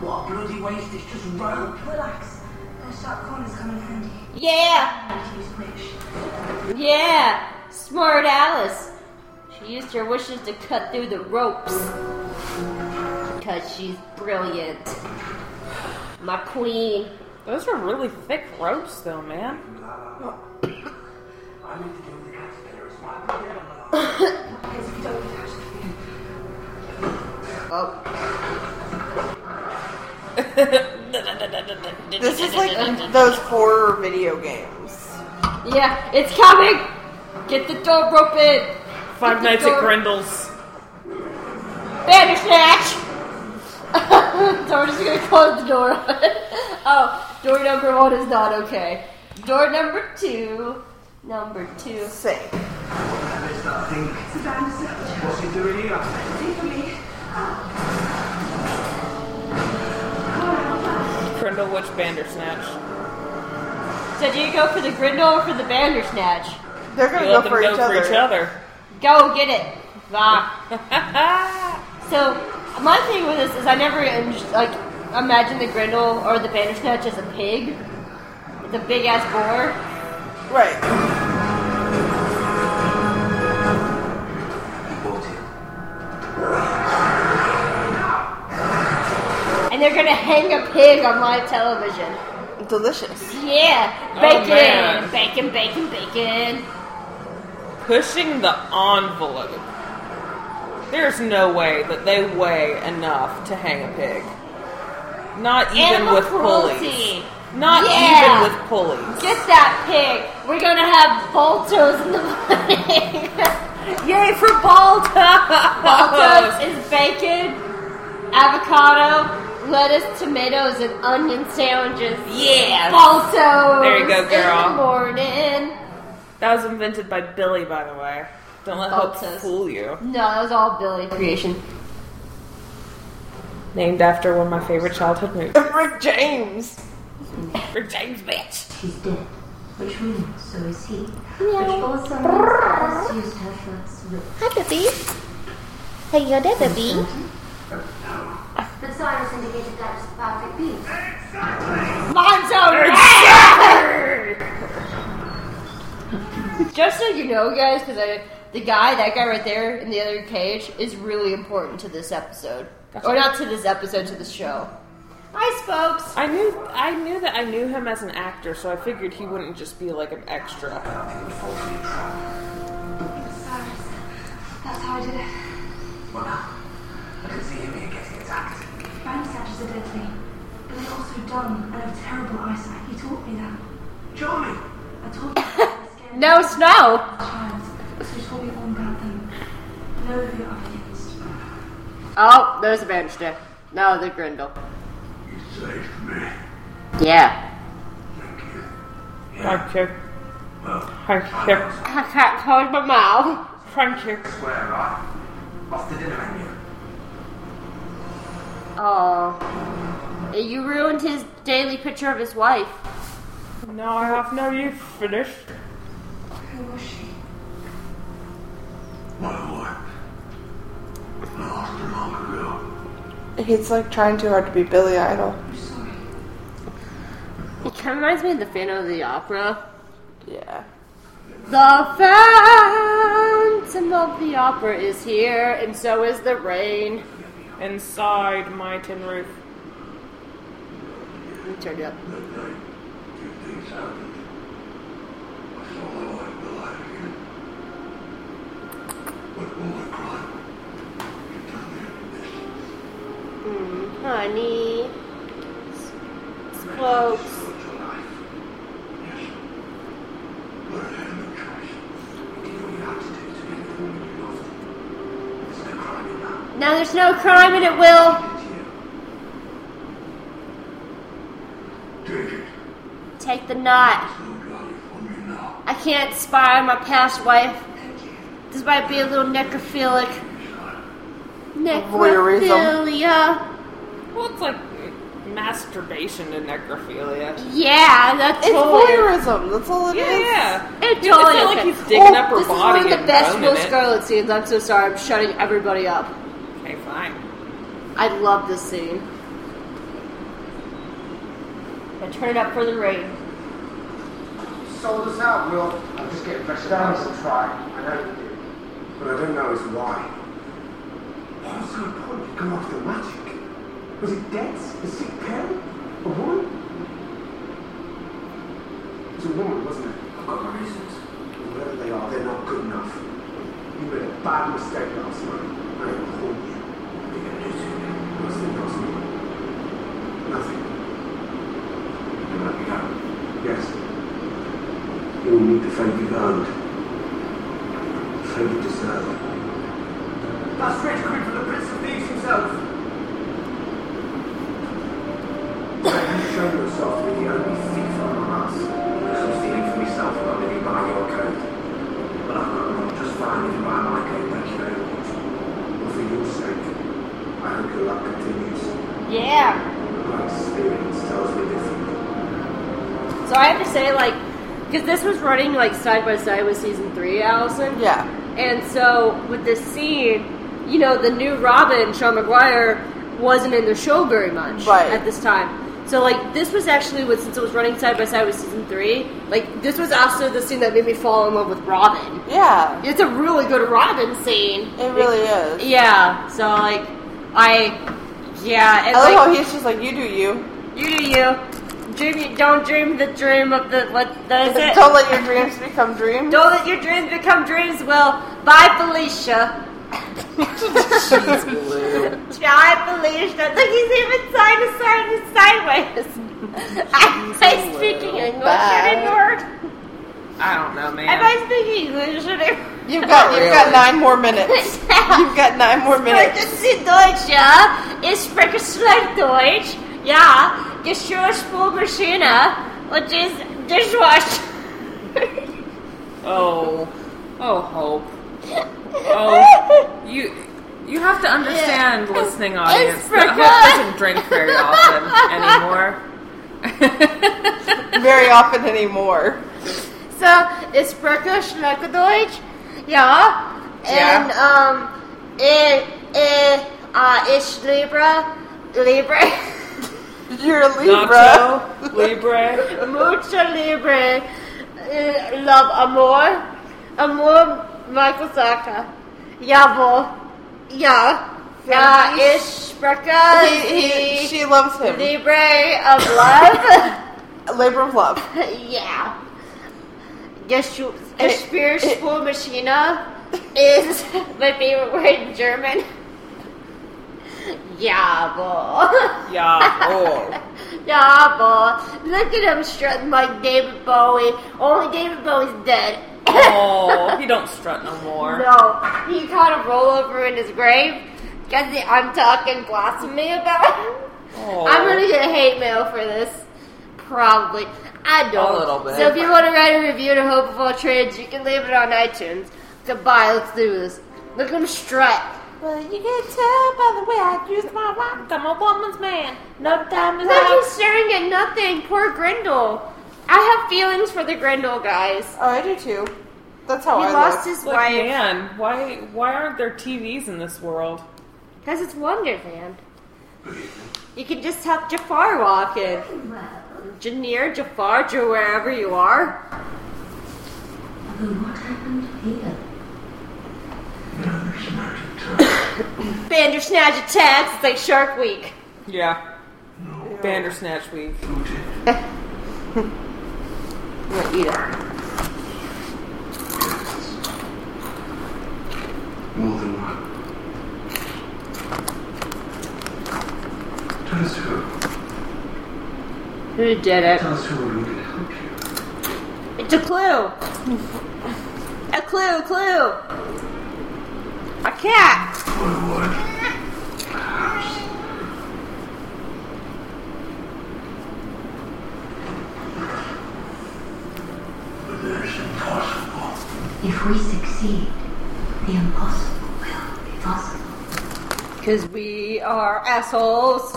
What a bloody waste. It's just rope. Relax. Those sharp corners come in handy. Yeah! I to use a. Yeah! Smart Alice. She used her wishes to cut through the ropes. Because she's brilliant. My queen. Those are really thick ropes, though, man. I need to deal with the caterpillar as my brother. Because if you don't attach This is like those horror video games. Yeah, it's coming! Get the door open! Five Nights at door- Grendel's. Bandersnatch! so we're just gonna close the door. oh, door number one is not okay. Door number two. Number two. Same. Whatever is that thing? What's he doing here? Grendel Witch Bandersnatch. So do you go for the Grendel or for the Bandersnatch? They're gonna You go let them for go each for other. each other. Go get it. Bah. so my thing with this is I never en- like imagine the Grendel or the Bandersnatch as a pig. It's a big ass boar. Right. And they're gonna hang a pig on live television. Delicious. Yeah. Oh, Bacon. man. bacon, bacon, bacon. Pushing the envelope. There's no way that they weigh enough to hang a pig. Not even Animal with cruelty. pulleys. Not Yeah. even with pulleys. Get that pig. We're gonna have Baltos in the morning. Yay for Baltos! Baltos is bacon, avocado, lettuce, tomatoes, and onion sandwiches. Yes. Baltos. There you go, In girl. the morning. That was invented by Billy, by the way. Don't let hope Baltos. fool you. No, that was all Billy creation. Named after one of my favorite childhood movies. Rick James. Rick James, bitch. She's dead. Which means so is he. Which also means used her first. Hi, baby. How you doing, baby? But science indicated that was the perfect being. Monzo! Just so you know, guys, because I the guy, that guy right there in the other cage, is really important to this episode, or not to this episode, to the show. Hi, spokes. I knew I knew that I knew him as an actor, so I figured he wouldn't just be like an extra. That's how I did it. Well, now, I can see him here getting attacked. Bandersnatches are deadly. But they're also dumb and have terrible eyesight. You taught me that. Charming. I told you that they're No snow. So told me all about them. Know who you are against. Oh, there's a Bannister. No, the Grendel. You saved me. Yeah. Thank you. Thank you. I can't close my mouth. Thank you. Swear, right? Off the dinner menu. Oh. You ruined his daily picture of his wife. Now I have no use for this. Who was she? My wife. I lost her long ago. He's like trying too hard to be Billy Idol. I'm sorry. It kind of reminds me of the Phantom of the Opera. Yeah. The Phantom of the Opera is here, and so is the rain. Inside my tin roof. Let me turn it up. Things happened. I saw my wife alive again. But all my crime. You turned me into this. Mm, honey. It's close. But I had no choice. You did what you had to do to make the woman you loved. There's no crime in that. Now there's no crime in it, Will. Take the knot. I can't spy on my past wife. This might be a little necrophilic. Voyeurism. Necrophilia. Well, it's like masturbation to necrophilia. Yeah, that's It's totally. voyeurism. That's all it is. Yeah. It You just totally feel like he's digging up her this body is one of the and best boning Will it. Scarlet scenes. I'm so sorry. I'm shutting everybody up. Okay, fine. I love this scene. I turn it up for the rain. Sold us out, Will. I'm just getting fresh down some try. I know you do. but I don't know is why. What was point? Come after magic. Was it debts? A sick parent? A woman? It was a woman, wasn't it? I've got my reasons. Whatever they are, they're not good enough. You made a bad mistake last night. I am haunt you. What are you going to do to me? What's the possible? Nothing. You let me go. Yes. You will meet the fate you've earned. The fate you deserve. That's Rich coming from the Prince of Thieves himself. You've shown yourself to be the only thief among us. Because I'm stealing for myself and not living by your code. But I've got along just fine living by my code, thank you very much. And for your sake, I hope your luck continues. Yeah. My experience tells me different. So I have to say, like, because this was running like side by side with season three, Allison. Yeah. And so with this scene, you know, the new Robin, Sean Maguire, wasn't in the show very much Right. at this time. So like this was actually with since it was running side by side with season three, like this was also the scene that made me fall in love with Robin. Yeah. It's a really good Robin scene. It really is. Yeah. So like I yeah, and I love like, how he's just like, you do you. you do you. Dream, don't dream the dream of the what that is it? Don't let your dreams become dreams. Don't let your dreams become dreams. Will bye, Felicia. She's blue. Bye, Felicia. Look, he's even side to side and sideways. Am I speaking English anymore? I don't know, man. Am I speaking English anymore? You've got you've got nine more minutes. You've got nine more minutes. Sprechen Sie Deutsch, ja? Ich spreche schlecht Deutsch. Ja, Geschirrspülmaschine und das Dishwasher. Oh, oh, Hope. Oh, you you have to understand, listening audience, It's that Hope doesn't drink very often anymore. Very often anymore. So, ich spreche schlecht Deutsch. Ja. And, um, ich, ich, uh, ich liebe, liebe, You're a Libra. Nacho, Libre. mucho libre, äh, love, amor, amor, Michael Socha. Jawohl. Ja. Ja, ich spreche He, he, she loves him. Libre of love. Labor of love. yeah. Geschu- Geschirrspülmaschine is my favorite word in German. Jawohl. Jawohl. Stop! Look at him strutting like David Bowie. Only David Bowie's dead. Oh, he don't strut no more. No, he kind of roll over in his grave because I'm talking blasphemy about him. Oh. I'm gonna get hate mail for this. Probably. I don't. A little bit. So if you want to write a review to Hope of All Trades, you can leave it on iTunes. Goodbye, let's do this. Look at him strut. Well, you can tell by the way I use my wife. I'm a woman's man. No time is Look, out. he's staring at nothing. Poor Grendel. I have feelings for the Grendel guys. Oh, I do too. That's how He I lost look. his Like, wife. man, why why aren't there TVs in this world? Because it's Wonderland. You can just have Jafar walk in. Janir, Jafar, Joe, wherever you are. What happened here? Bandersnatch attacks. It's like Shark Week. Yeah. Bandersnatch week. I'm gonna eat it. More than one. Tell us who. Who did it? Tell us who and we can help you. It's a clue. A clue, clue. A cat. Or? Perhaps. But impossible. If we succeed, the impossible will be possible. Because we are assholes.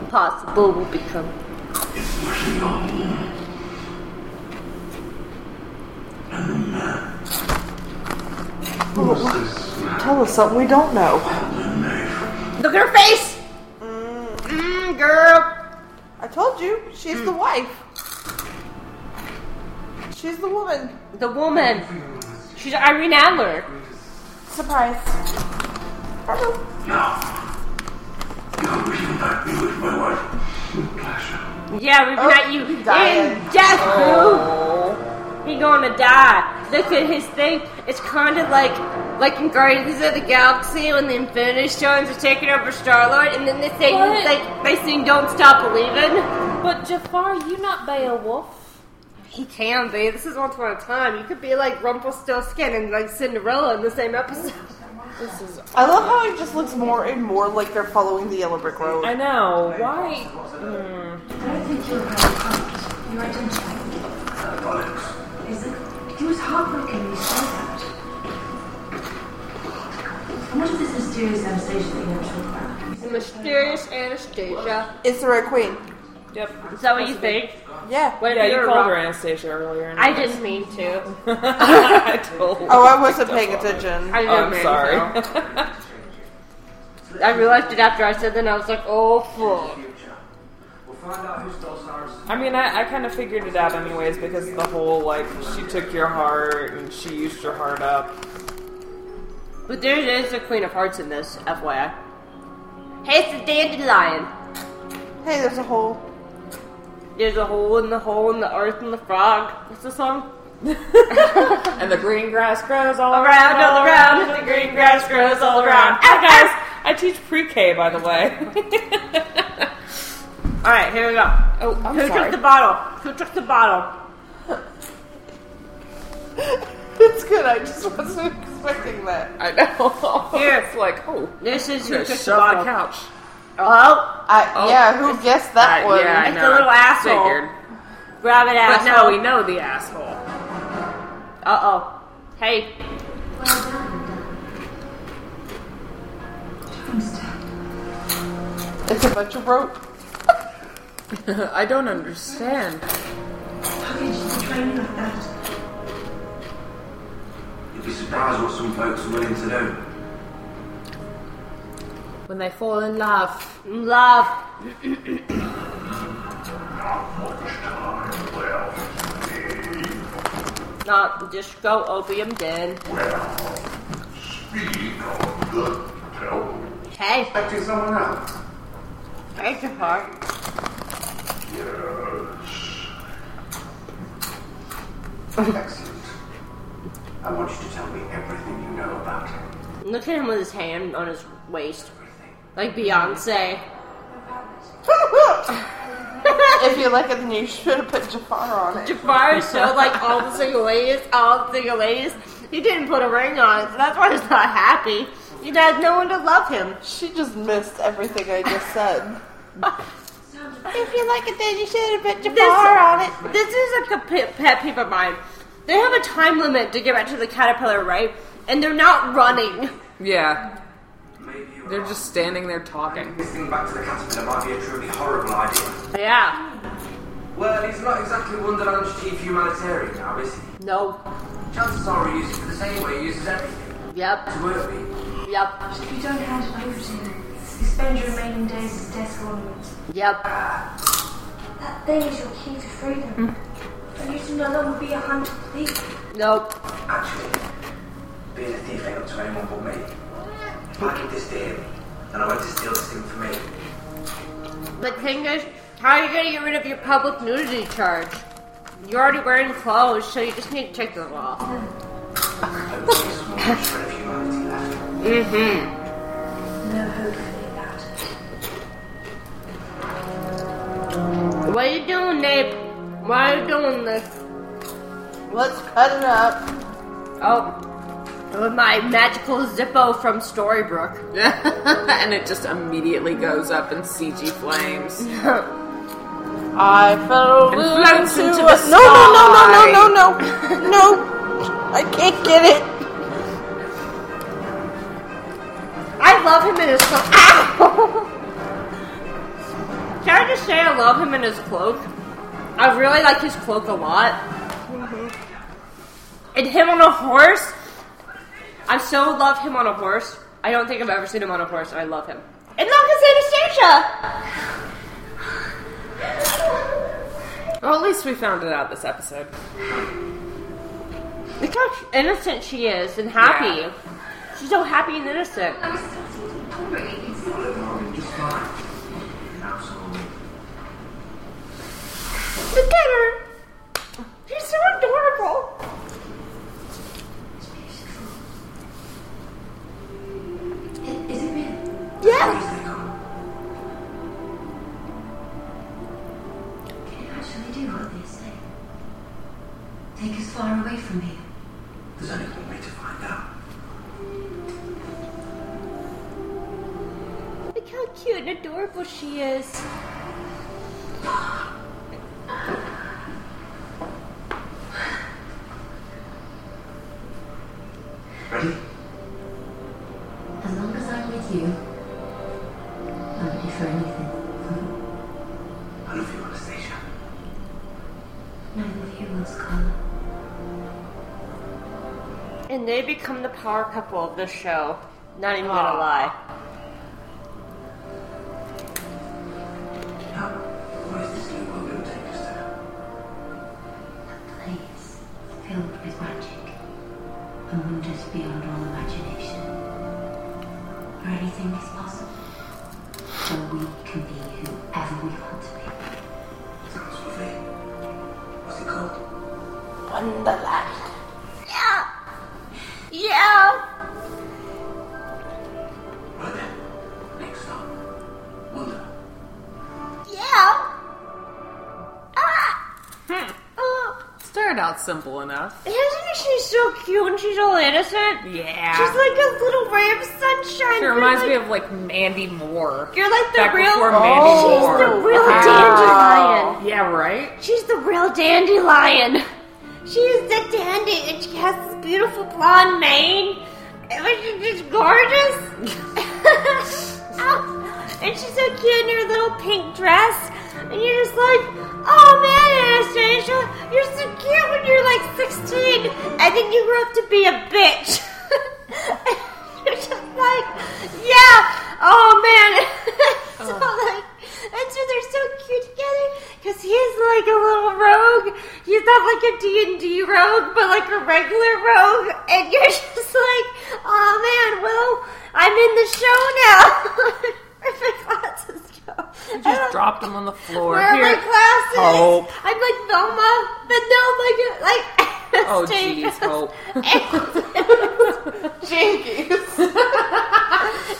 Impossible will become. It was a young woman. And a man. Who's this man? Tell us something we don't know. Look at her face. Mm, girl. I told you, she's the wife. She's the woman. The woman. She's Irene Adler. Surprise. Hello. You'll reunite me with my wife. With pleasure. Yeah, we've Oh, got you in death, boo. Oh. He gonna die. Look at his thing. It's kind of like, like in Guardians of the Galaxy when the Infinity Stones are taking over Star Lord, and then they say What? like they sing "Don't Stop Believing." But Jafar, you not Beowulf. He can be. This is once upon a time. You could be like Rumpelstiltskin and like Cinderella in the same episode. This is. I love how it just looks more and more like they're following the yellow brick road. I know. Why? Mm. I think you're right. Your identity. Is it? He was heartbroken when you said that. And what is this mysterious Anastasia that you never talk about? The mysterious Anastasia. It's the Red Queen. Yep. Is that what you think? Yeah. What if Yeah, you called wrong? her Anastasia earlier. I didn't mean to. I totally Oh, I wasn't paying attention. I Oh, didn't I'm mean sorry. I realized it after I said that, and I was like, oh fuck. We'll find out who stole Sarah's. I mean, I, I kind of figured it out anyways because the whole like she took your heart and she used your heart up. But there is a Queen of Hearts in this, FYI. Hey, it's a dandelion. Hey, there's a hole. There's a hole in the hole in the earth and the frog. What's the song? And the green grass grows all Around, around, all around, and the green grass grows all around. Ah, Hi guys, ah. I teach pre-K by the way. All right, here we go. Oh, I'm Who sorry. took the bottle? Who took the bottle? It's good. I just wasn't expecting that. I know. Here. it's like, oh, This is who took the shove the bottle. couch. Oh, I, Oh. yeah, who guessed that Uh, one? yeah, I it's know. a little asshole. Figured. grab it, But asshole. no, we know the asshole. Uh oh. Hey, It's a bunch of rope. I don't understand. How could you train like that? You'd be surprised what some folks are willing to do. When they fall in love. love. Not disco opium den. Speak of the devil. Hey, Expecting someone else. hey, Jafar. Excellent. I want you to tell me everything you know about him. Look at him with his hand on his waist, like Beyonce. if you like it, then you should have put Jafar on it. Jafar showed like all the single ladies, all the single ladies. He didn't put a ring on it, so that's why he's not happy. He has no one to love him. She just missed everything I just said. if you like it, then you should have put Jafar This, on it. this is a pet, pet peeve of mine. They have a time limit to get back to the caterpillar, right? And they're not running. Yeah. They're just standing there talking. Listening back to the caterpillar might be a truly horrible idea. Yeah. Well, he's not exactly Wonderland's chief humanitarian now, is he? No. Chances are he uses it the same way he uses everything. Yep. To work me. Yep. If you don't hand it over to him, you spend your remaining days as desk ornament. Yep. That thing is your key to freedom. Hmm. And you to no longer be a hunted thief. Nope. Actually, being a thief ain't up to anyone but me. If I give this to him, and I went to steal this thing for me, The thing is, how are you going to get rid of your public nudity charge? You're already wearing clothes, so you just need to take them off. hopefully a small shred of humanity left. Mm-hmm. No hope for that. What are you doing, Knave? Why are you doing this? Let's cut it up. Oh. With my magical Zippo from Storybrooke. and it just immediately goes up in CG flames. I fell And floats into into the no, no, no, no, no, no, no, no! I can't get it. I love him in his cloak. Ow! Can I just say I love him in his cloak? I really like his cloak a lot. Mm-hmm. And him on a horse. I so love him on a horse. I don't think I've ever seen him on a horse. and I love him. And look, it's Anastasia! Well, at least we found it out this episode. Look how innocent she is and happy. She's so happy and innocent. They become the power couple of this show. Not even gonna lie. Blonde mane, and she's just gorgeous. Ow. Oh, and she's so cute in her little pink dress, and you're just like, oh man, Anastasia, you're so cute when you're like 16, and then you grow up to be a bitch. you're just like, yeah, oh man. so oh. like, so they're so cute together because he's like a little rogue. He's not like a D&D rogue, but like a regular rogue. And you're just like, oh man, well, I'm in the show now. Where are my glasses go? You just um, dropped them on the floor. Where are Here. my glasses? Hope. I'm like Velma, but no, like, like, Oh, jeez, Hope. Jinkies.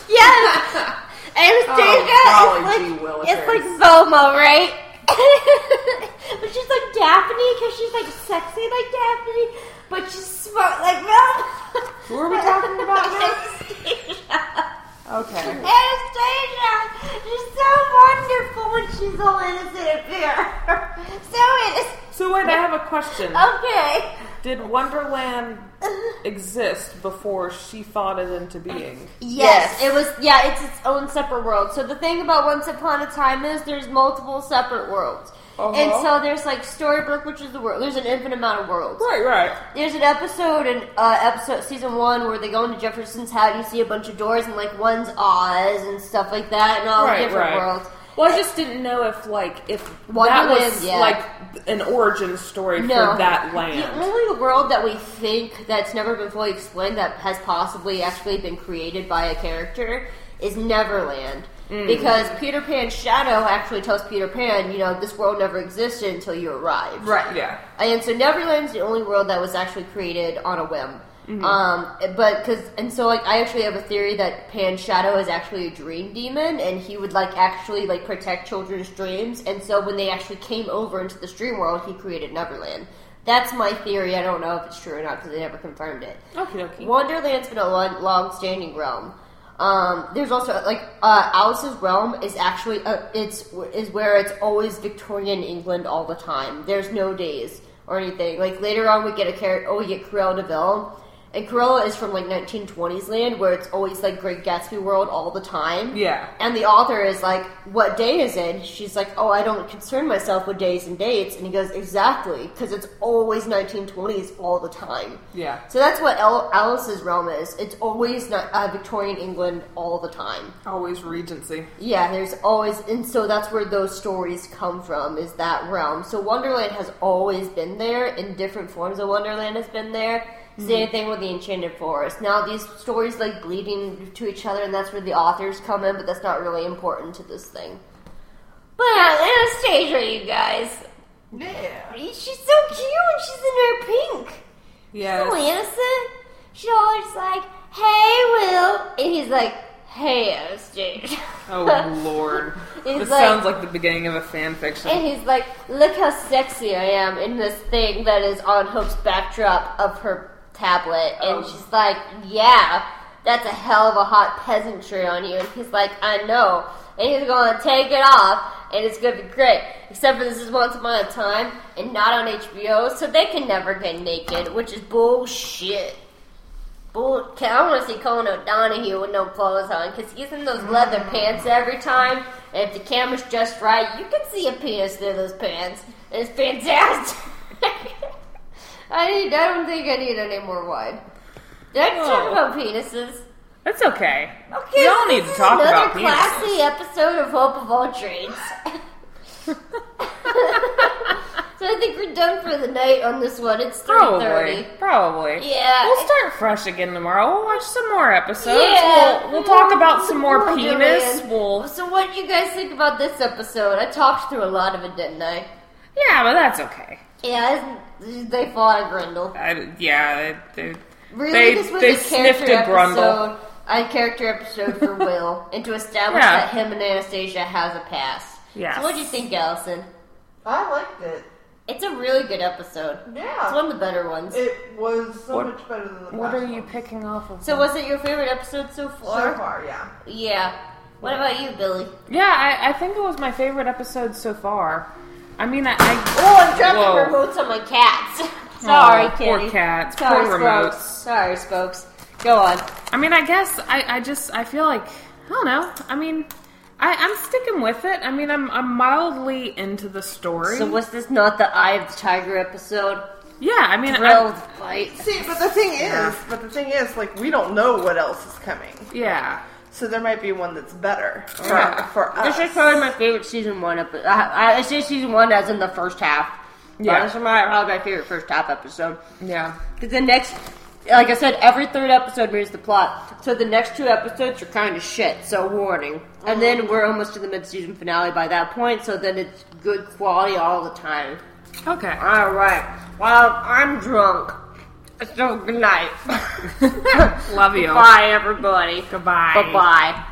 yes. Anastasia Oh, is like, it's like Velma, right? but she's like Daphne because she's like sexy like Daphne, but she's smart like Velma. Who are we talking about now? Anastasia. Okay. Anastasia, she's so wonderful when she's all innocent and pure. so innocent. So wait, I have a question. Okay. Did Wonderland exist before she thought it into being? Yes, it was. Yeah, it's its own separate world. So the thing about Once Upon a Time is there's multiple separate worlds, Uh-huh. and so there's like Storybrooke, which is the world. There's an infinite amount of worlds. Right, right. There's an episode in uh, episode season one where they go into Jefferson's house. and You see a bunch of doors, and like one's Oz and stuff like that, and all the different right. worlds. Well, I just didn't know if like if that Wonderland, was yeah. like an origin story No, for that land. The only world that we think that's never been fully explained that has possibly actually been created by a character is Neverland. Mm. Because Peter Pan's shadow actually tells Peter Pan, you know, this world never existed until you arrived. Right. Yeah. And so Neverland's the only world that was actually created on a whim. Mhm. Um, but because and so like I actually have a theory that Pan's shadow is actually a dream demon, and he would like actually like protect children's dreams. And so when they actually came over into this dream world, he created Neverland. That's my theory. I don't know if it's true or not because they never confirmed it. Okay. Okay. Wonderland's been a long, long-standing realm. Um, there's also like uh, Alice's realm is actually uh, it's is where it's always Victorian England all the time. There's no days or anything. Like later on, we get a character. Oh, we get Cruella de Vil, and Cruella is from like 1920s land where it's always like Great Gatsby world all the time. Yeah. And the author is like, "What day is it?" She's like, "Oh, I don't concern myself with days and dates." And he goes, "Exactly, because it's always 1920s all the time." Yeah. So that's what El- Alice's realm is. It's always not uh, Victorian England all the time. Always Regency. Yeah, there's always, and so that's where those stories come from. Is that realm? So Wonderland has always been there in different forms. Of Wonderland has been there. Same thing with the Enchanted Forest. Now these stories like bleeding to each other, and that's where the authors come in. But that's not really important to this thing. But Anastasia, you guys. Yeah. She's so cute. And she's in her pink. Yes. So innocent. She's always like, "Hey, Will," and he's like, "Hey, Anastasia." Oh Lord. This like- sounds like the beginning of a fan fiction. And he's like, "Look how sexy I am in this thing that is on Hope's backdrop of her tablet." And Oh. she's like, "Yeah, that's a hell of a hot peasantry on you." And he's like, "I know." And he's going to take it off, and it's going to be great. Except for this is Once Upon a Time, and not on HBO, so they can never get naked, which is bullshit. Bull. I want to see Colin O'Donoghue with no clothes on because he's in those leather mm. pants every time. And if the camera's just right, you can see a penis through those pants. It's fantastic. I I don't think I need any more wine. I talk about penises? That's okay. Okay, We all need to talk another about penises. classy episode of Hope of All Trades. so I think we're done for the night on this one. It's three Probably. thirty. Probably. Yeah. We'll start fresh again tomorrow. We'll watch some more episodes. Yeah. We'll, we'll talk mm-hmm. about some more Wonderland. penis. We'll. So what do you guys think about this episode? I talked through a lot of it, didn't I? Yeah, but that's okay. Yeah, they fought a Grendel. I, yeah, they, they, Really, they, this was they a character a grundle. episode. A character episode for Will, and to establish Yeah. that him and Anastasia has a past. Yes. So what do you think, Allison? I liked it. It's a really good episode. Yeah. It's one of the better ones. It was so What- much better than the past. What past are you one. picking off of? So was it your favorite episode so far? So far, yeah. Yeah. What about you, Billy? Yeah, I, I think it was my favorite episode so far. I mean, I. I Oh, I'm dropping Whoa. remotes on my cats. Sorry, Aw, poor cats, Sorry, poor Spokes. remotes. Sorry, Spokes. Go on. I mean, I guess I, I just I feel like I don't know. I mean, I, I'm sticking with it. I mean, I'm I'm mildly into the story. So was this not the Eye of the Tiger episode? yeah, I mean, Thrilled I, fight. See, but the thing is, Yeah. but the thing is, like, we don't know what else is coming. yeah. So there might be one that's better for, Yeah. for us. This is probably my favorite season one episode. I, I say season one as in the first half. Yeah. Yeah. This is my, probably my favorite first half episode. Yeah. Because the next, like I said, every third episode moves the plot. So the next two episodes are kind of shit, so warning. And then mm-hmm. we're almost to the mid season finale by that point, so then it's good quality all the time. Okay. Alright. Well, I'm drunk. So good night. Love you. Bye, everybody. Goodbye. Bye bye.